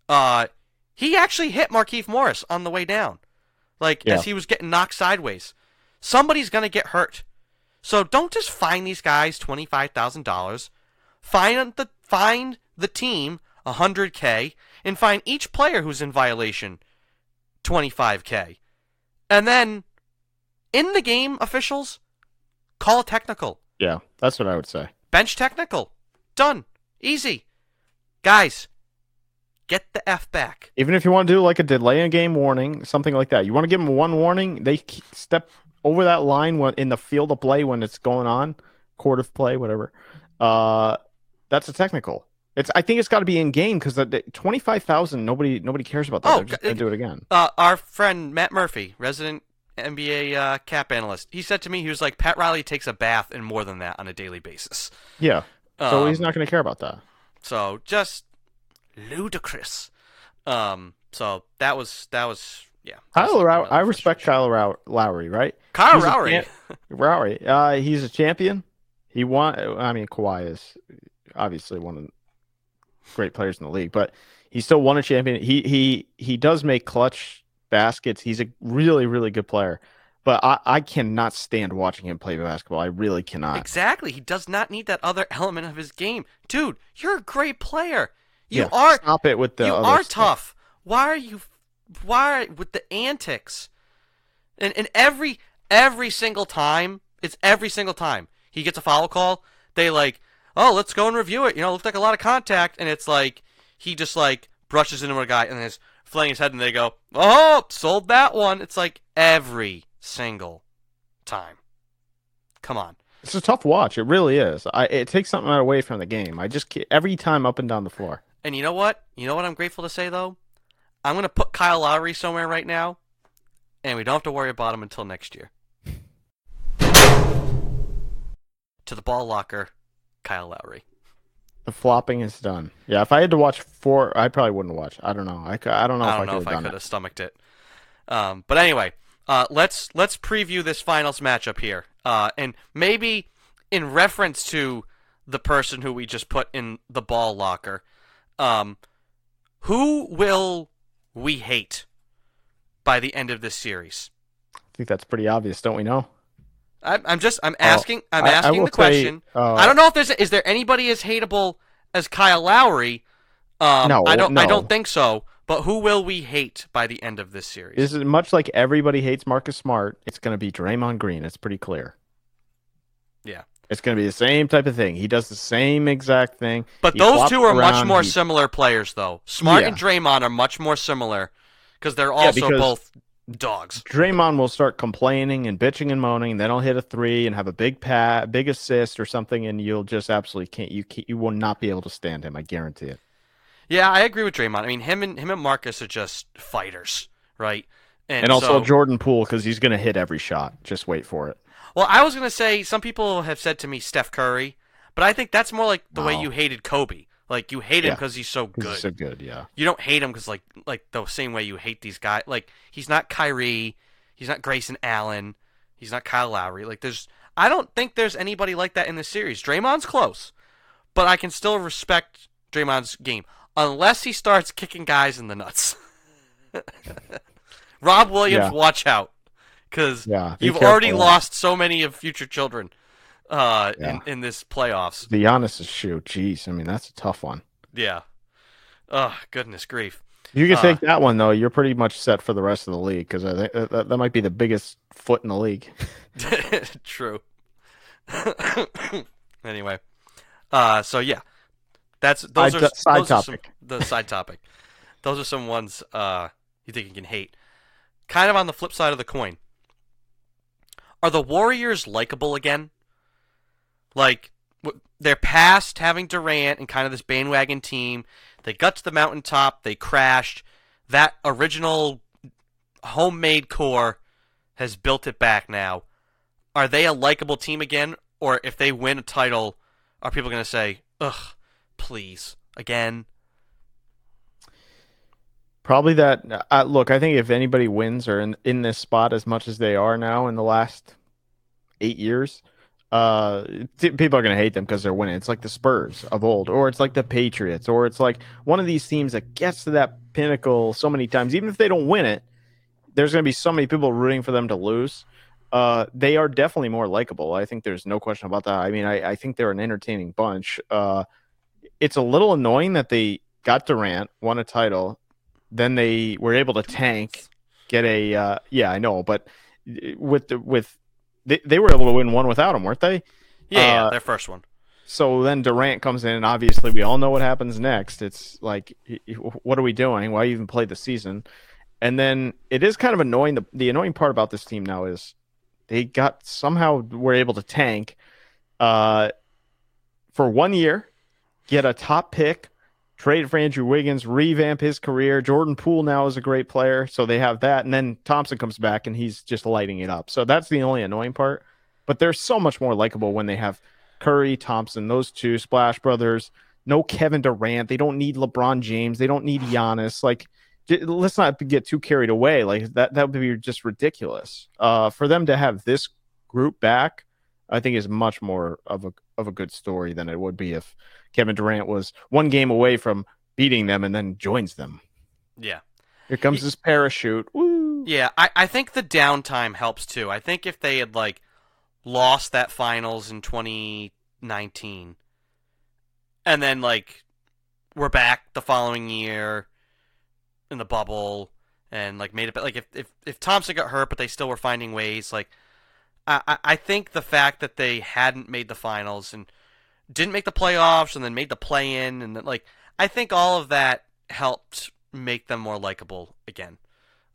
Uh, he actually hit Markieff Morris on the way down, like Yeah. as he was getting knocked sideways. Somebody's gonna get hurt, so don't just fine these guys twenty five thousand dollars. Fine the find the team hundred k, and fine each player who's in violation twenty five k, and then in the game officials call a technical. yeah, that's what I would say. Bench technical. Done. Easy. Guys, get the F back. Even if you want to do like a delay a game warning, something like that. You want to give them one warning. They step over that line when in the field of play when it's going on, court of play, whatever. Uh, that's a technical. It's. I think it's got to be in game because the, the twenty five thousand. Nobody. Nobody cares about that. Oh, They're just gonna do it again. Uh, our friend Matt Murphy, resident NBA uh, cap analyst, he said to me, he was like, Pat Riley takes a bath and more than that on a daily basis. Yeah. So Um, he's not going to care about that. So just ludicrous. Um. So that was that was yeah. Kyle another I respect. Kyle Row- Lowry, right? Kyle He's Lowry. champ- Lowry. Uh, he's a champion. He won. I mean, Kawhi is obviously one of the great players in the league, but he still won a champion. He he he does make clutch baskets. He's a really really good player, but I I cannot stand watching him play basketball. I really cannot. Exactly. He does not need that other element of his game. Dude, you're a great player. You Yeah, are stop it with the you are stuff. tough. Why are you? Why with the antics? And and every every single time, it's every single time he gets a foul call. They like, oh, let's go and review it. You know, it looked like a lot of contact, and it's like he just like brushes into a guy and is flinging his head, and they go, oh, sold that one. It's like every single time. Come on. It's a tough watch. It really is. I, it takes something away from the game. I just every time up and down the floor. And you know what? You know what I'm grateful to say though? I'm gonna put Kyle Lowry somewhere right now, and we don't have to worry about him until next year. to the ball locker, Kyle Lowry. The flopping is done. Yeah, if I had to watch four, I probably wouldn't watch. I don't know. I, I don't know I if don't I know if have I could have stomached it. Um, but anyway, uh, let's let's preview this finals matchup here, uh, and maybe in reference to the person who we just put in the ball locker, um, who will we hate by the end of this series? I think that's pretty obvious, don't we know? I'm, I'm just I'm asking I'm I- I asking the question. say, uh, I don't know if there's is there anybody as hateable as Kyle Lowry. Um, No, I don't I don't think so. But who will we hate by the end of this series? This is much like everybody hates Marcus Smart. It's going to be Draymond Green. It's pretty clear. Yeah. It's going to be the same type of thing. He does the same exact thing. But He those two are much more he- similar players, though. Smart Yeah. and Draymond are much more similar because they're also because- both dogs. Draymond will start complaining and bitching and moaning. and Then I'll hit a three and have a big pat, big assist or something, and you'll just absolutely can't. You can't, you will not be able to stand him. I guarantee it. Yeah, I agree with Draymond. I mean, him and him and Marcus are just fighters, right? And, also so- Jordan Poole because he's going to hit every shot. Just wait for it. Well, I was gonna say some people have said to me Steph Curry, but I think that's more like the way you hated Kobe. Like you hate him Yeah, because he's so good. He's so good. Yeah. you don't hate him because like like the same way you hate these guys. Like he's not Kyrie, he's not Grayson Allen, he's not Kyle Lowry. Like there's I don't think there's anybody like that in this series. Draymond's close, but I can still respect Draymond's game unless he starts kicking guys in the nuts. Rob Williams, Yeah. watch out, because Yeah. be you've careful already lost so many of future children uh, Yeah. in in this playoffs. The Giannis' shoe. Jeez. I mean, that's a tough one. Yeah. Oh goodness grief. You can Uh, take that one though, you're pretty much set for the rest of the league because I think that, that, that might be the biggest foot in the league. True. anyway, uh, so yeah, that's those Side are side those are some- topic. the side topic. Those are some ones uh, you think you can hate. Kind of on the flip side of the coin, are the Warriors likable again? Like they're past having Durant and kind of this bandwagon team. They got to the mountaintop. They crashed. That original homemade core has built it back now. Are they a likable team again? Or if they win a title, are people going to say, ugh, please, again? Probably that. Uh, look, I think if anybody wins or in in this spot as much as they are now in the last eight years, uh, people are going to hate them because they're winning. It's like the Spurs of old, or it's like the Patriots, or it's like one of these teams that gets to that pinnacle so many times. Even if they don't win it, there's going to be so many people rooting for them to lose. Uh, they are definitely more likable. I think there's no question about that. I mean, I, I think they're an entertaining bunch. Uh, it's a little annoying that they got Durant, won a title, then they were able to tank, get a uh, yeah, I know, but with the, with they, they were able to win one without him, weren't they? Yeah, yeah, Uh, their first one. So then Durant comes in, and obviously we all know what happens next. It's like, what are we doing? Why even play the season? And then it is kind of annoying. The, the annoying part about this team now is they got somehow were able to tank uh, for one year, get a top pick, trade for Andrew Wiggins, revamp his career. Jordan Poole now is a great player, so they have that. And then Thompson comes back and he's just lighting it up. So that's the only annoying part. But they're so much more likable when they have Curry, Thompson, those two Splash Brothers. No Kevin Durant. They don't need LeBron James. They don't need Giannis. Like, let's not get too carried away. Like that, that would be just ridiculous. Uh, for them to have this group back, I think is much more of a of a good story than it would be if Kevin Durant was one game away from beating them and then joins them. Yeah. Here comes this parachute. Woo! Yeah, I, I think the downtime helps too. I think if they had like lost that finals in 2019 and then like were back the following year in the bubble and like made it like if if if Thompson got hurt but they still were finding ways like I I- think the fact that they hadn't made the finals and didn't make the playoffs and then made the play in and then, like I think all of that helped make them more likable again.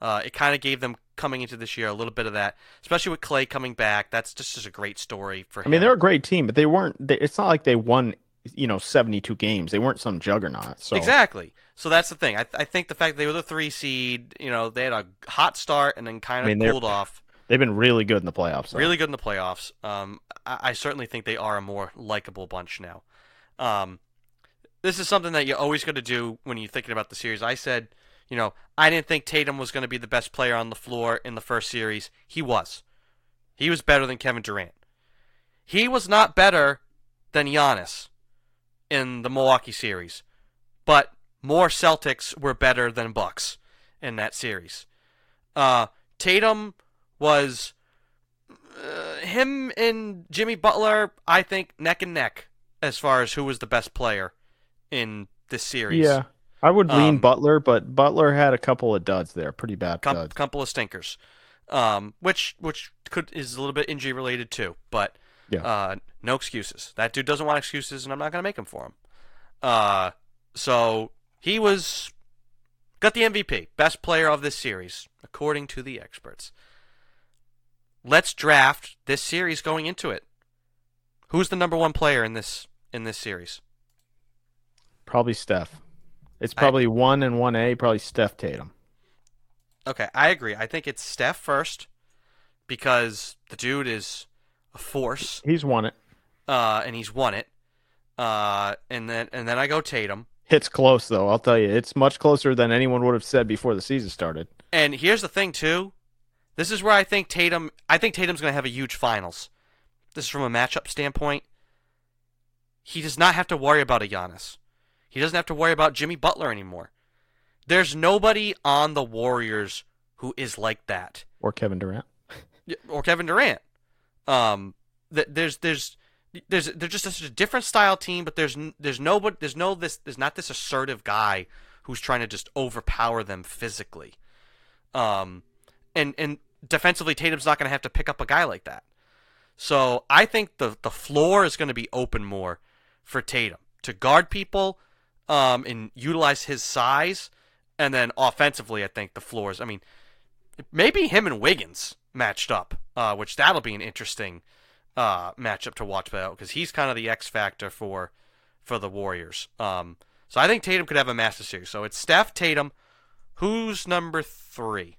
Uh, it kind of gave them coming into this year a little bit of that, especially with Klay coming back. That's just, just a great story for him. I mean, they're a great team, but they weren't. They, it's not like they won, you know, seventy-two games. They weren't some juggernaut. So Exactly. So that's the thing. I, I think the fact that they were the three seed, you know, they had a hot start and then kind of I mean, cooled off. They've been really good in the playoffs. though. Really good in the playoffs. Um, I, I certainly think they are a more likable bunch now. Um, this is something that you're always going to do when you're thinking about the series. I said, you know, I didn't think Tatum was going to be the best player on the floor in the first series. He was. He was better than Kevin Durant. He was not better than Giannis in the Milwaukee series, but more Celtics were better than Bucks in that series. Uh, Tatum was uh, him and Jimmy Butler. I think neck and neck as far as who was the best player in this series. Yeah, I would lean Um, Butler, but Butler had a couple of duds there, pretty bad Com- duds. couple of stinkers, um, which which could is a little bit injury related too. But Yeah. uh, no excuses. That dude doesn't want excuses, and I'm not gonna make him for him. Uh, so he was got the MVP, best player of this series, according to the experts. Let's draft this series going into it. Who's the number one player in this in this series? Probably Steph. It's I- probably one and one A. Probably Steph Tatum. Okay, I agree. I think it's Steph first because the dude is a force. He's won it. uh, and he's won it. Uh, and then and then I go Tatum. It's close though. I'll tell you, it's much closer than anyone would have said before the season started. And here's the thing too. This is where I think Tatum. I think Tatum's going to have a huge finals. This is from a matchup standpoint. He does not have to worry about a Giannis. He doesn't have to worry about Jimmy Butler anymore. There's nobody on the Warriors who is like that. Or Kevin Durant. Or Kevin Durant. Um, th- there's there's there's they're just such a different style team, but there's there's no but there's no this there's not this assertive guy who's trying to just overpower them physically. Um, and and defensively, Tatum's not going to have to pick up a guy like that. So I think the the floor is going to be open more for Tatum to guard people, um, and utilize his size, and then offensively, I think the floors. I mean, maybe him and Wiggins matched up, uh, which that'll be an interesting uh, matchup to watch about because he's kind of the X factor for for the Warriors. Um, so I think Tatum could have a master series. So it's Steph Tatum. Who's number three?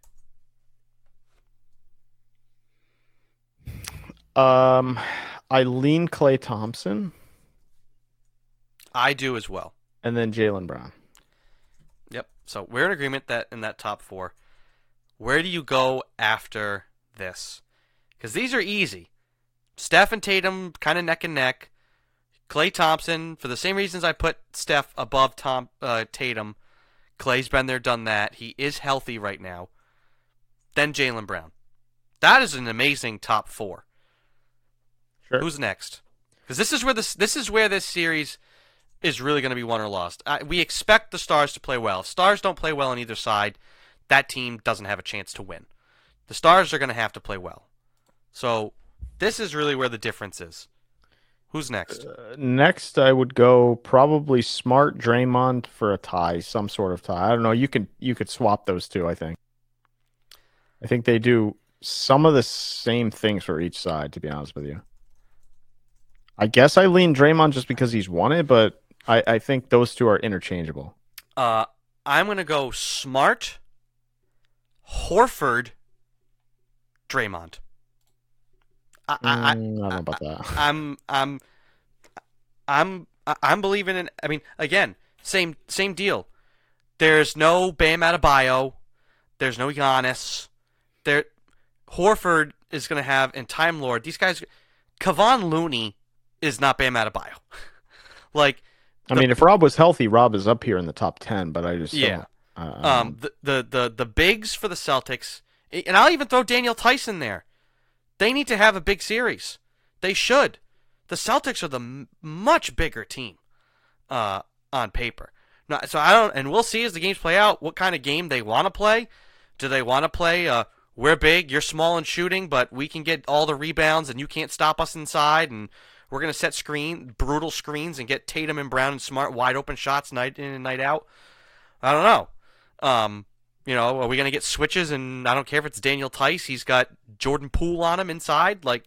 Um, I lean Klay Thompson I do as well. and then Jaylen Brown. Yep. So we're in agreement that in that top four. Where do you go after this? Because these are easy. Steph and Tatum kind of neck and neck. Klay Thompson, for the same reasons I put Steph above Tom uh, Tatum. Klay's been there, done that. He is healthy right now. Then Jaylen Brown. That is an amazing top four. Sure. Who's next? Because this is where this this is where this series is really going to be won or lost. I, we expect the Stars to play well. If Stars don't play well on either side, that team doesn't have a chance to win. The Stars are going to have to play well. So this is really where the difference is. Who's next? Uh, next, I would go probably Smart Draymond for a tie, some sort of tie. I don't know. You could you could swap those two. I think. I think they do some of the same things for each side. To be honest with you, I guess I lean Draymond just because he's won it, but I, I think those two are interchangeable. Uh, I'm going to go Smart, Horford, Draymond. I, I, I, Mm, I don't know about that. I'm I'm I'm I'm believing in. I mean, again, same same deal. There's no Bam Adebayo. There's no Giannis. There, Horford is going to have and Time Lord. These guys, Kevon Looney is not Bam Adebayo. like, I mean, if Rob was healthy, Rob is up here in the top ten. But I just Yeah. uh, um, the, the the the bigs for the Celtics, and I'll even throw Daniel Theis there. They need to have a big series. They should. The Celtics are the m- much bigger team uh, on paper. No, so I don't, and we'll see as the games play out what kind of game they want to play. Do they want to play? Uh, we're big, you're small and shooting, but we can get all the rebounds, and you can't stop us inside, and we're gonna set screen brutal screens and get Tatum and Brown and Smart wide open shots night in and night out. I don't know. Um, you know, are we gonna get switches? And I don't care if it's Daniel Theis. He's got Jordan Poole on him inside. Like,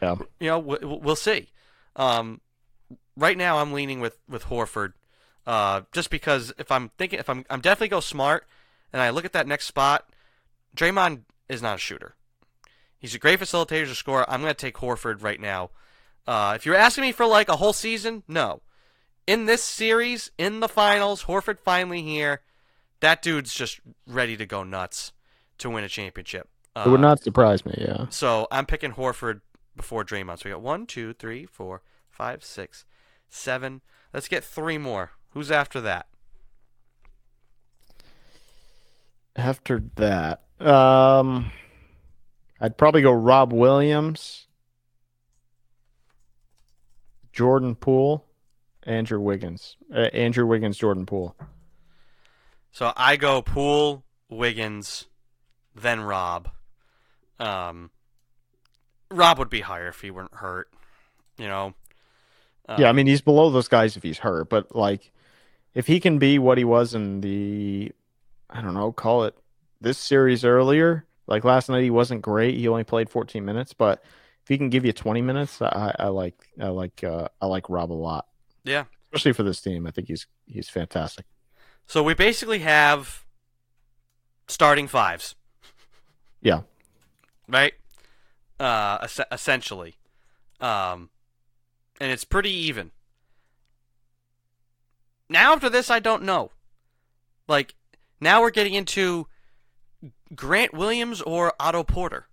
Yeah. you know, we- we'll see. Um, right now, I'm leaning with with Horford, uh, just because if I'm thinking, if I'm, I'm definitely go smart, and I look at that next spot, Draymond is not a shooter. He's a great facilitator to score. I'm going to take Horford right now. Uh, if you're asking me for like a whole season, no. In this series, in the finals, Horford finally here. That dude's just ready to go nuts to win a championship. Uh, It would not surprise me. Yeah. so I'm picking Horford before Draymond. So we got one, two, three, four, five, six, seven. Let's get three more. Who's after that? After that, um, I'd probably go Rob Williams, Jordan Poole, Andrew Wiggins, uh, Andrew Wiggins, Jordan Poole. So I go Poole, Wiggins, then Rob. Um, Rob would be higher if he weren't hurt. You know. Uh, yeah, I mean he's below those guys if he's hurt, but like if he can be what he was in the I don't know, call it this series earlier, like last night he wasn't great. He only played 14 minutes, but if he can give you 20 minutes, I, I like I like uh, I like Rob a lot, Yeah. especially for this team. I think he's he's fantastic. So we basically have starting fives. Yeah. Right? Uh, es- essentially. Um, and it's pretty even. Now, after this, I don't know. Like, now we're getting into Grant Williams or Otto Porter.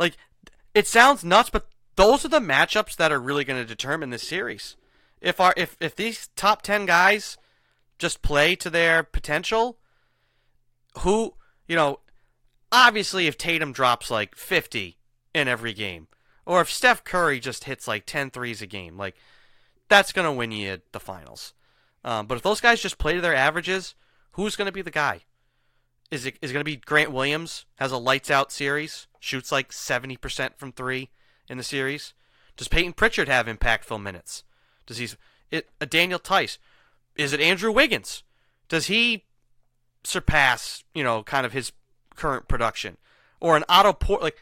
Like, it sounds nuts, but those are the matchups that are really going to determine this series. If our if if these top ten guys just play to their potential, who you know, obviously if Tatum drops like 50 in every game, or if Steph Curry just hits like 10 threes a game, like that's gonna win you the finals. Um, but if those guys just play to their averages, who's gonna be the guy? Is it is it gonna be Grant Williams? Has a lights out series, shoots like 70% from three in the series. Does Payton Pritchard have impactful minutes? Does he? It, a Daniel Theis? Is it Andrew Wiggins? Does he surpass, you know, kind of his current production? Or an Otto Porter, like,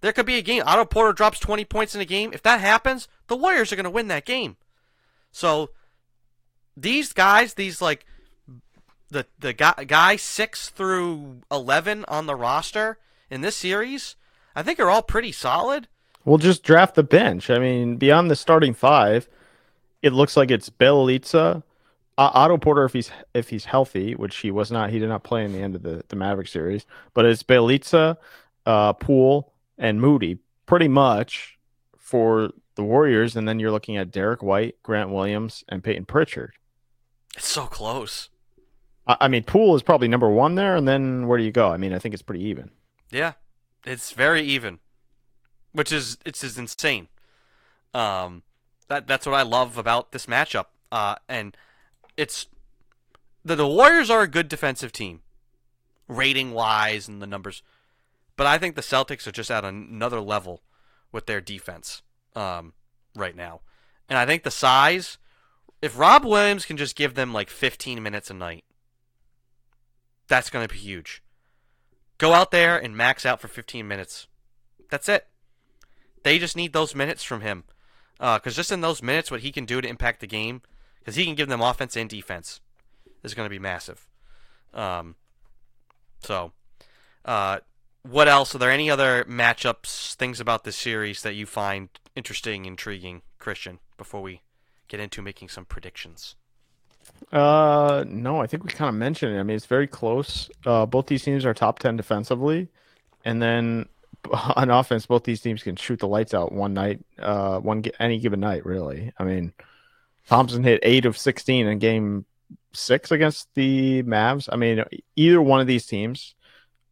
there could be a game, Otto Porter drops 20 points in a game. If that happens, the Warriors are going to win that game. So, these guys, these, like, the, the guy, guy 6 through 11 on the roster in this series, I think are all pretty solid. We'll just draft the bench. I mean, beyond the starting five, it looks like it's Bjelica, uh, Otto Porter if he's if he's healthy, which he was not. He did not play in the end of the the Maverick series, but it's Bjelica, uh, Poole, and Moody pretty much for the Warriors, and then you're looking at Derrick White, Grant Williams, and Payton Pritchard. It's so close. I, I mean, Poole is probably number one there, and then where do you go? I mean, I think it's pretty even. Yeah, it's very even, which is it's is insane. Um, that that's what I love about this matchup. Uh, and it's the the Warriors are a good defensive team, rating wise and the numbers, but I think the Celtics are just at another level with their defense um, right now, and I think the size. If Rob Williams can just give them like 15 minutes a night, that's going to be huge. Go out there and max out for 15 minutes. That's it. They just need those minutes from him. Because just in those minutes, what he can do to impact the game, because he can give them offense and defense, is going to be massive. Um, so, uh, what else? Are there any other matchups, things about this series that you find interesting, intriguing, Christian, before we get into making some predictions? Uh, no, I think we kind of mentioned it. I mean, it's very close. Uh, both these teams are top 10 defensively. And then on offense, both these teams can shoot the lights out one night, uh, one any given night, really. I mean, Thompson hit eight of 16 in game six against the Mavs. I mean, either one of these teams,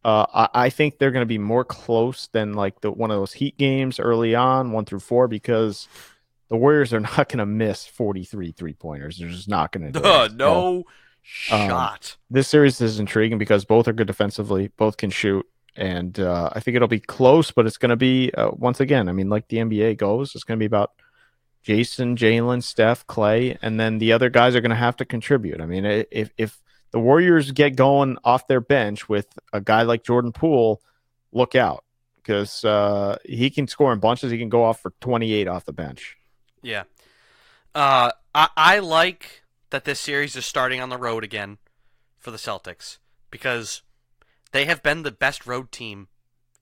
uh, I, I think they're going to be more close than like the one of those Heat games early on, one through four, because the Warriors are not going to miss 43 three pointers. They're just not going to. Uh, no shot. this series is intriguing because both are good defensively, both can shoot, and uh, I think it'll be close. But it's going to be uh, once again. I mean, like the NBA goes, it's going to be about Jayson, Jaylen, Steph, Klay, and then the other guys are going to have to contribute. I mean, if if the Warriors get going off their bench with a guy like Jordan Poole, look out because uh, he can score in bunches. He can go off for 28 off the bench. Yeah. Uh, I, I like that this series is starting on the road again for the Celtics because they have been the best road team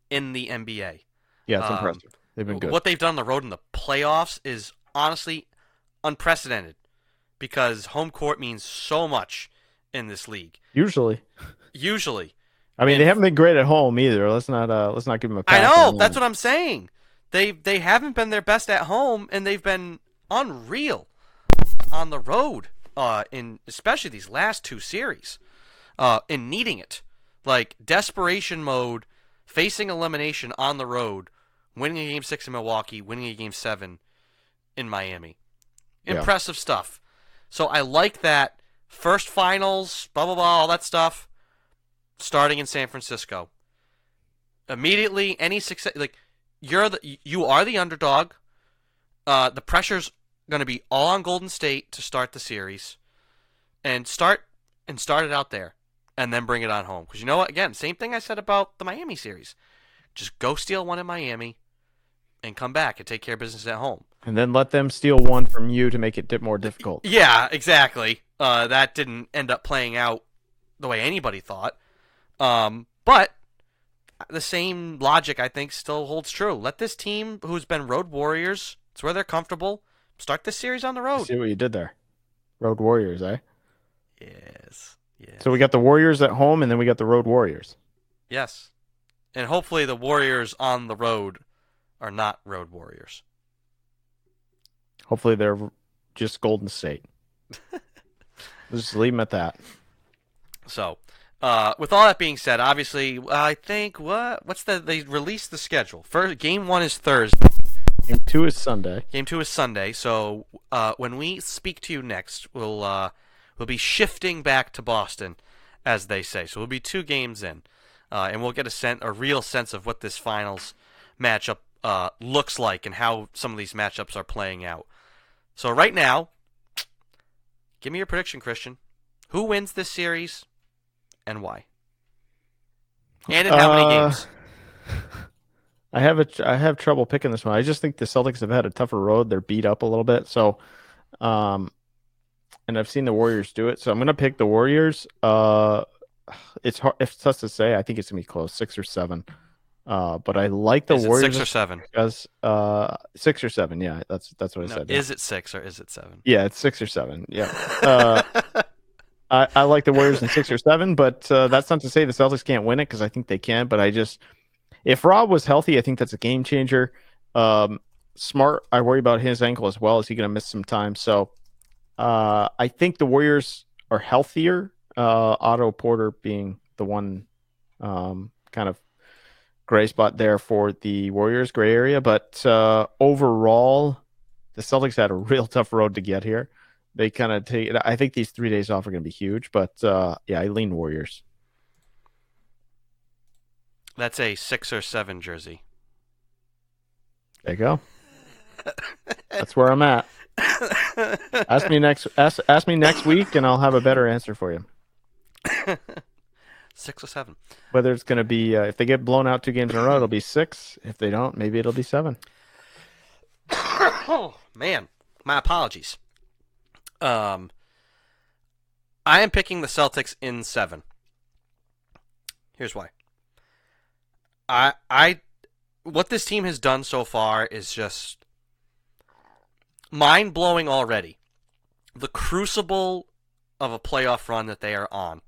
in the NBA. Yeah, it's Um, impressive. They've been good. What they've done on the road in the playoffs is honestly unprecedented because home court means so much in this league. Usually, Usually. I mean, And- they haven't been great at home either. Let's not uh, let's not give them a pass. I know, that's what I'm saying. They they haven't been their best at home and they've been unreal on the road uh in especially these last two series. Uh in needing it. Like desperation mode, facing elimination on the road, winning a game 6 in Milwaukee, winning a game 7 in Miami. Yeah. Impressive stuff. So I like that first finals, blah blah blah, all that stuff starting in San Francisco immediately any success like you're the you are the underdog. Uh the pressure's going to be all on golden state to start the series and start and start it out there and then bring it on home. Because you know what? Again same thing i said about the miami series. Just go steal one in miami and come back and take care of business at home. And then let them steal one from you to make it more difficult. yeah exactly. Uh that didn't end up playing out the way anybody thought. Um but the same logic I think still holds true. Let this team who's been road warriors, it's where they're comfortable, start this series on the road. See what you did there. Road Warriors, eh? Yes. Yes. So we got the Warriors at home, and then we got the Road Warriors. yes. And hopefully the warriors on the road are not road warriors. Hopefully they're just Golden State. Let's just leave them at that. So, uh, with all that being said, obviously, I think what what's the they released the schedule. First game 1 is Thursday. Game two is Sunday. Game two is Sunday, so uh, when we speak to you next, we'll uh, we'll be shifting back to Boston, as they say. So we'll be two games in, uh, and we'll get a sen- a real sense of what this finals matchup uh, looks like and how some of these matchups are playing out. So right now, give me your prediction, Christian. Who wins this series, and why? And in how many Uh, games? I have a I have trouble picking this one. I just think the Celtics have had a tougher road. They're beat up a little bit. So, um, and I've seen the Warriors do it. So I'm gonna pick the Warriors. Uh, it's hard. It's tough to say. I think it's gonna be close, six or seven. Uh, but I like the Is it Warriors six or seven? because uh, six or seven. Yeah, that's that's what I No, said. is it six or is it seven? yeah, it's six or seven. Yeah. Uh, I, I like the Warriors in six or seven, but uh, that's not to say the Celtics can't win it because I think they can. But I just, if Rob was healthy, I think that's a game changer. Um, Smart, I worry about his ankle as well. Is he going to miss some time? So uh, I think the Warriors are healthier. Uh, Otto Porter being the one um, kind of gray spot there for the Warriors, gray area. But uh, overall, the Celtics had a real tough road to get here they kind of take. I think these three days off are going to be huge, but uh, yeah, I lean Warriors. That's a six or seven jersey. There you go. That's where I'm at. Ask me next. Ask ask me next week, and I'll have a better answer for you. Six or seven. Whether it's going to be uh, if they get blown out two games in a row, it'll be six. If they don't, maybe it'll be seven. oh man, my apologies. Um, I am picking the Celtics in seven. Here's why. I I what this team has done so far is just mind blowing already. The crucible of a playoff run that they are on.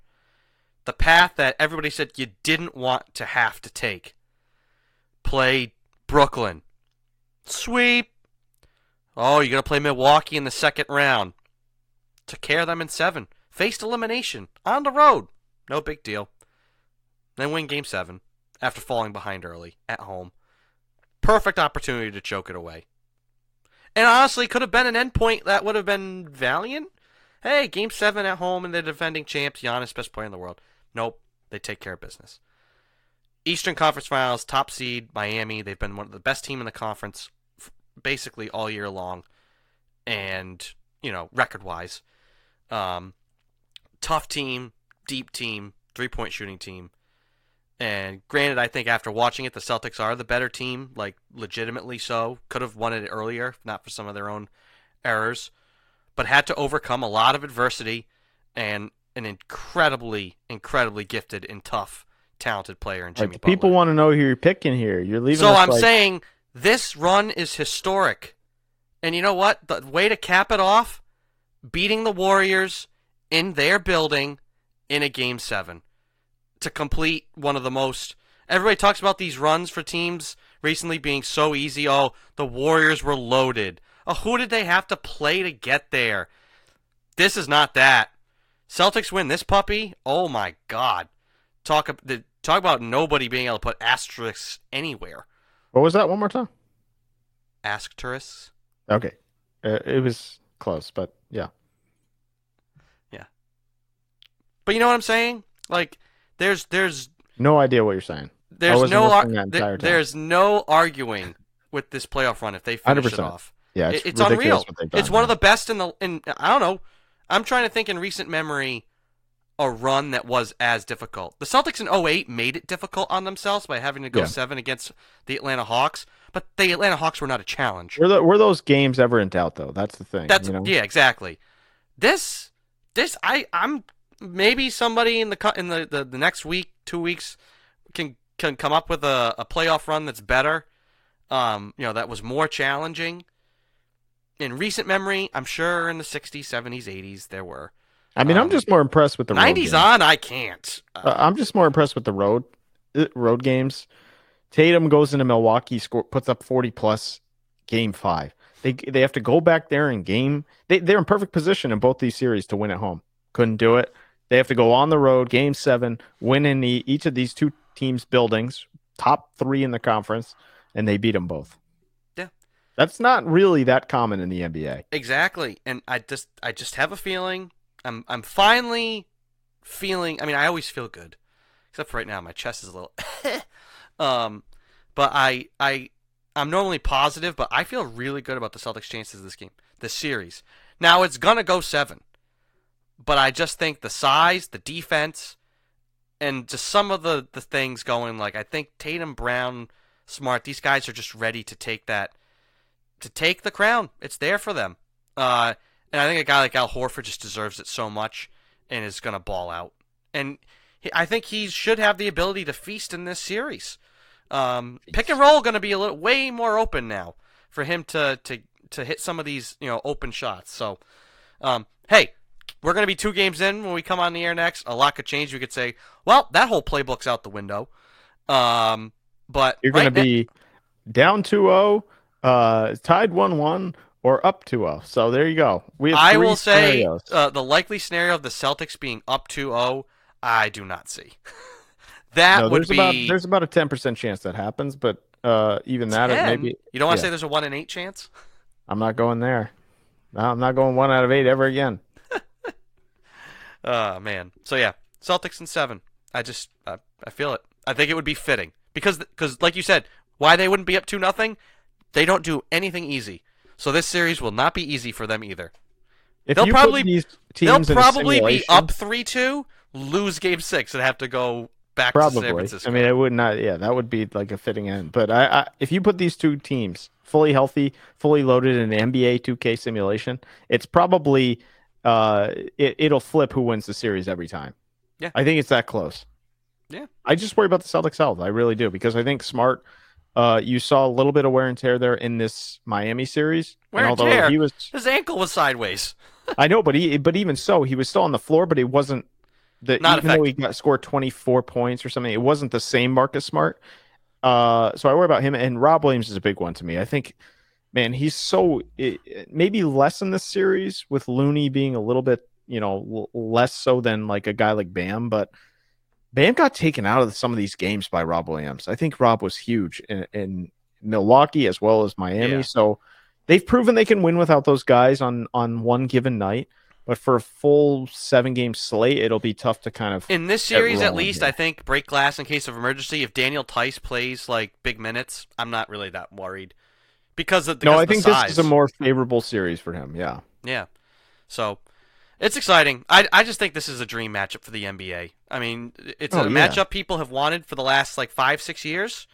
The path that everybody said you didn't want to have to take. Play Brooklyn. Sweep. Oh, you're going to play Milwaukee in the second round. Took care of them in seven. Faced elimination on the road. No big deal. Then win game seven after falling behind early at home. Perfect opportunity to choke it away. And honestly, could have been an endpoint that would have been valiant. Hey, game seven at home and they're defending champs, Giannis, best player in the world. Nope, they take care of business. Eastern Conference Finals, top seed, Miami. They've been one of the best team in the conference basically all year long. And, you know, record wise. Um, tough team, deep team, three point shooting team. And granted, I think after watching it, the Celtics are the better team, like legitimately so. Could have won it earlier, if not for some of their own errors, but had to overcome a lot of adversity and an incredibly, incredibly gifted and tough, talented player in Jimmy Like, people want to know who you're picking here. You're leaving. So I'm like- saying this run is historic. And you know what? The way to cap it off, beating the Warriors in their building in a game 7 to complete one of the most Everybody talks about these runs for teams recently being so easy. Oh, the Warriors were loaded. Oh, who did they have to play to get there? This is not that. Celtics win this puppy. Oh my god. Talk the talk about nobody being able to put asterisks anywhere. What was that? One more time. Ask tourists. Okay, uh, it was close, but yeah. But you know what I'm saying? Like there's there's No idea what you're saying. there's no ar- there- there's no arguing with this playoff run if they finish it 100%. off. Yeah, it's, it's unreal. done, It's one of the best in the in I don't know. I'm trying to think in recent memory a run that was as difficult. The Celtics in 08 made it difficult on themselves by having to go Yeah. 7 against the Atlanta Hawks, but the Atlanta Hawks were not a challenge. Were, the, were those games ever in doubt though? That's the thing. That's you know? yeah, exactly. This this I I'm maybe somebody in the in the, the, the next week, two weeks can can come up with a, a playoff run that's better. Um, you know, that was more challenging. In recent memory, I'm sure in the 60s, 70s, 80s there were. I mean, I'm Um, just more impressed with the road 90s games. on, I can't. Uh, Uh, I'm just more impressed with the road uh, road games. Tatum goes into Milwaukee, score, puts up 40 plus, game five. They they have to go back there in game. They they're in perfect position in both these series to win at home. Couldn't do it. They have to go on the road, game seven, win in the, each of these two teams' buildings, top three in the conference, and they beat them both. Yeah. that's not really that common in the NBA. Exactly, and I just I just have a feeling I'm I'm finally feeling. I mean, I always feel good, except for right now, my chest is a little. um, but I I I'm normally positive, but I feel really good about the Celtics' chances of this game, this series. Now it's gonna go seven, but I just think the size, the defense, and just some of the the things going. Like I think Tatum, Brown, Smart, these guys are just ready to take that to take the crown. It's there for them. Uh, and I think a guy like Al Horford just deserves it so much and is going to ball out. And he, I think he should have the ability to feast in this series. Um, pick and roll going to be a little way more open now for him to to to hit some of these you know open shots. So, um, hey, we're going to be two games in when we come on the air next. A lot could change. We could say, well, that whole playbook's out the window. Um, but You're right going to be down 2-0, uh, tied 1-1, or up 2-0. So there you go. We have I will say scenarios. uh, the likely scenario of the Celtics being up 2-0, I do not see. that no, would there's be about there's about a 10% chance that happens, but uh, even that, maybe You don't want to yeah. say there's a one in eight chance? I'm not going there. No, I'm not going one out of eight ever again. Oh man. So yeah, Celtics in seven. I just I, I feel it. I think it would be fitting because because like you said, why they wouldn't be up two nothing? They don't do anything easy. So this series will not be easy for them either. If They'll probably- They'll teams in a probably be up three two, lose game six, and have to go back to San Probably. Francisco. I mean, it would not. Yeah, that would be like a fitting end. But I, I, if you put these two teams fully healthy, fully loaded in an NBA 2K simulation, it's probably uh, it, it'll flip who wins the series every time. Yeah. I think it's that close. Yeah. I just worry about the Celtics' health. I really do because I think Smart. Uh, you saw a little bit of wear and tear there in this Miami series. Wear and although tear? he was, His ankle was sideways. I know, but he, but even so, he was still on the floor, but it wasn't the Not even though he got scored 24 points or something, it wasn't the same Marcus Smart. Uh, so I worry about him and Rob Williams is a big one to me. I think, man, he's so it, maybe less in this series with Looney being a little bit, you know, l- less so than like a guy like Bam, but Bam got taken out of some of these games by Rob Williams. I think Rob was huge in, in Milwaukee as well as Miami. Yeah. So they've proven they can win without those guys on on one given night. But for a full seven game slate, it'll be tough to kind of. In this series, at least, here. I think break glass in case of emergency. If Daniel Theis plays like big minutes, I'm not really that worried because of, because no, I think this is a more favorable series for him. Yeah. Yeah. So it's exciting. I, I just think this is a dream matchup for the NBA. I mean, it's Oh, a yeah. matchup people have wanted for the last like five, six years.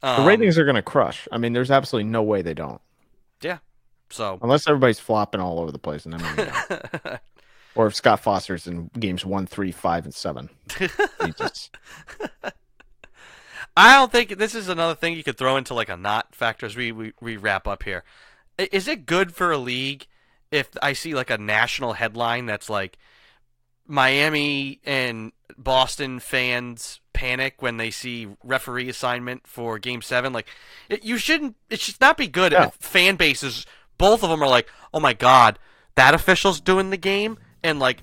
The Um, ratings are going to crush. I mean, there's absolutely no way they don't, Yeah. So. unless everybody's flopping all over the place, and then maybe not. or if Scott Foster's in games one, three, five, and seven. He just- I don't think this is another thing you could throw into like a not factor as we, we, we wrap up here. Is it good for a league if I see like a national headline that's like Miami and Boston fans panic when they see referee assignment for Game Seven? Like, it, you shouldn't. It should not be good if fan bases, both of them are like, "Oh my God, that official's doing the game," and like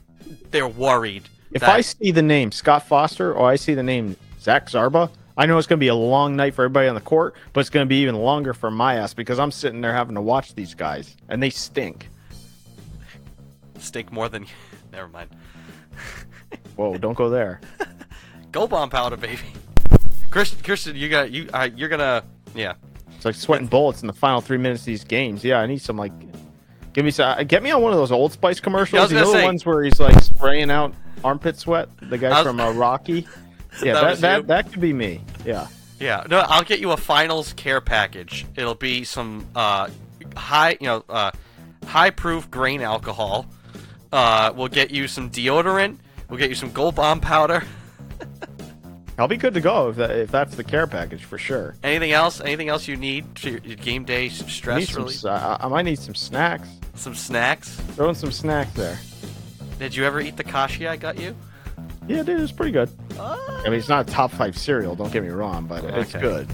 they're worried. if that- I see the name Scott Foster or I see the name Zach Zarba, I know it's going to be a long night for everybody on the court, but it's going to be even longer for my ass because I'm sitting there having to watch these guys, and they stink. stink more than, never mind. Whoa, don't go there. Gold Bond powder, baby. Christian, Christian, you got you. Uh, you're gonna, yeah. It's like sweating bullets in the final three minutes of these games. Yeah, I need some like, give me some. Get me on one of those Old Spice commercials. Yeah, I was you know gonna the ones where he's like spraying out armpit sweat. The guy was- from uh, Rocky. Yeah, That that that, that could be me. Yeah. Yeah, no, I'll get you a finals care package. It'll be some uh, high, you know, uh, high proof grain alcohol. Uh, we'll get you some deodorant. We'll get you some Gold Bond powder. I'll be good to go if, that, if that's the care package for sure. Anything else? Anything else you need to your game day s- I, need stress some, relief? s- I, might need some snacks. Some snacks. Throw in some snacks there. Did you ever eat the kashi I got you? Yeah, dude, it's pretty good. Uh, I mean, it's not a top five cereal. Don't get me wrong, but it's Okay. good.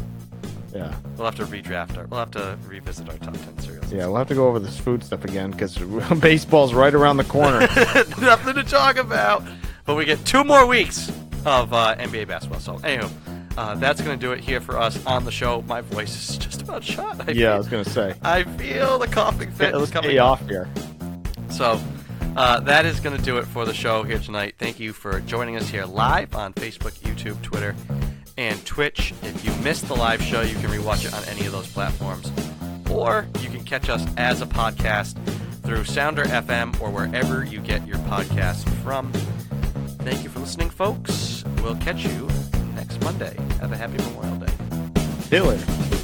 Yeah, we'll have to redraft our. We'll have to revisit our top ten cereals. yeah. We'll have to go over this food stuff again because baseball's right around the corner. Nothing to talk about. But we get two more weeks of uh, NBA basketball. So, anywho, uh, that's going to do it here for us on the show. My voice is just about shot. I yeah, I feel, was gonna say. I feel the coughing fit Let's coming you off here. So, uh, that is going to do it for the show here tonight. Thank you for joining us here live on Facebook, YouTube, Twitter, and Twitch. If you missed the live show, you can rewatch it on any of those platforms. Or you can catch us as a podcast through Sounder FM or wherever you get your podcasts from. Thank you for listening, folks. We'll catch you next Monday. Have a happy Memorial Day. You later.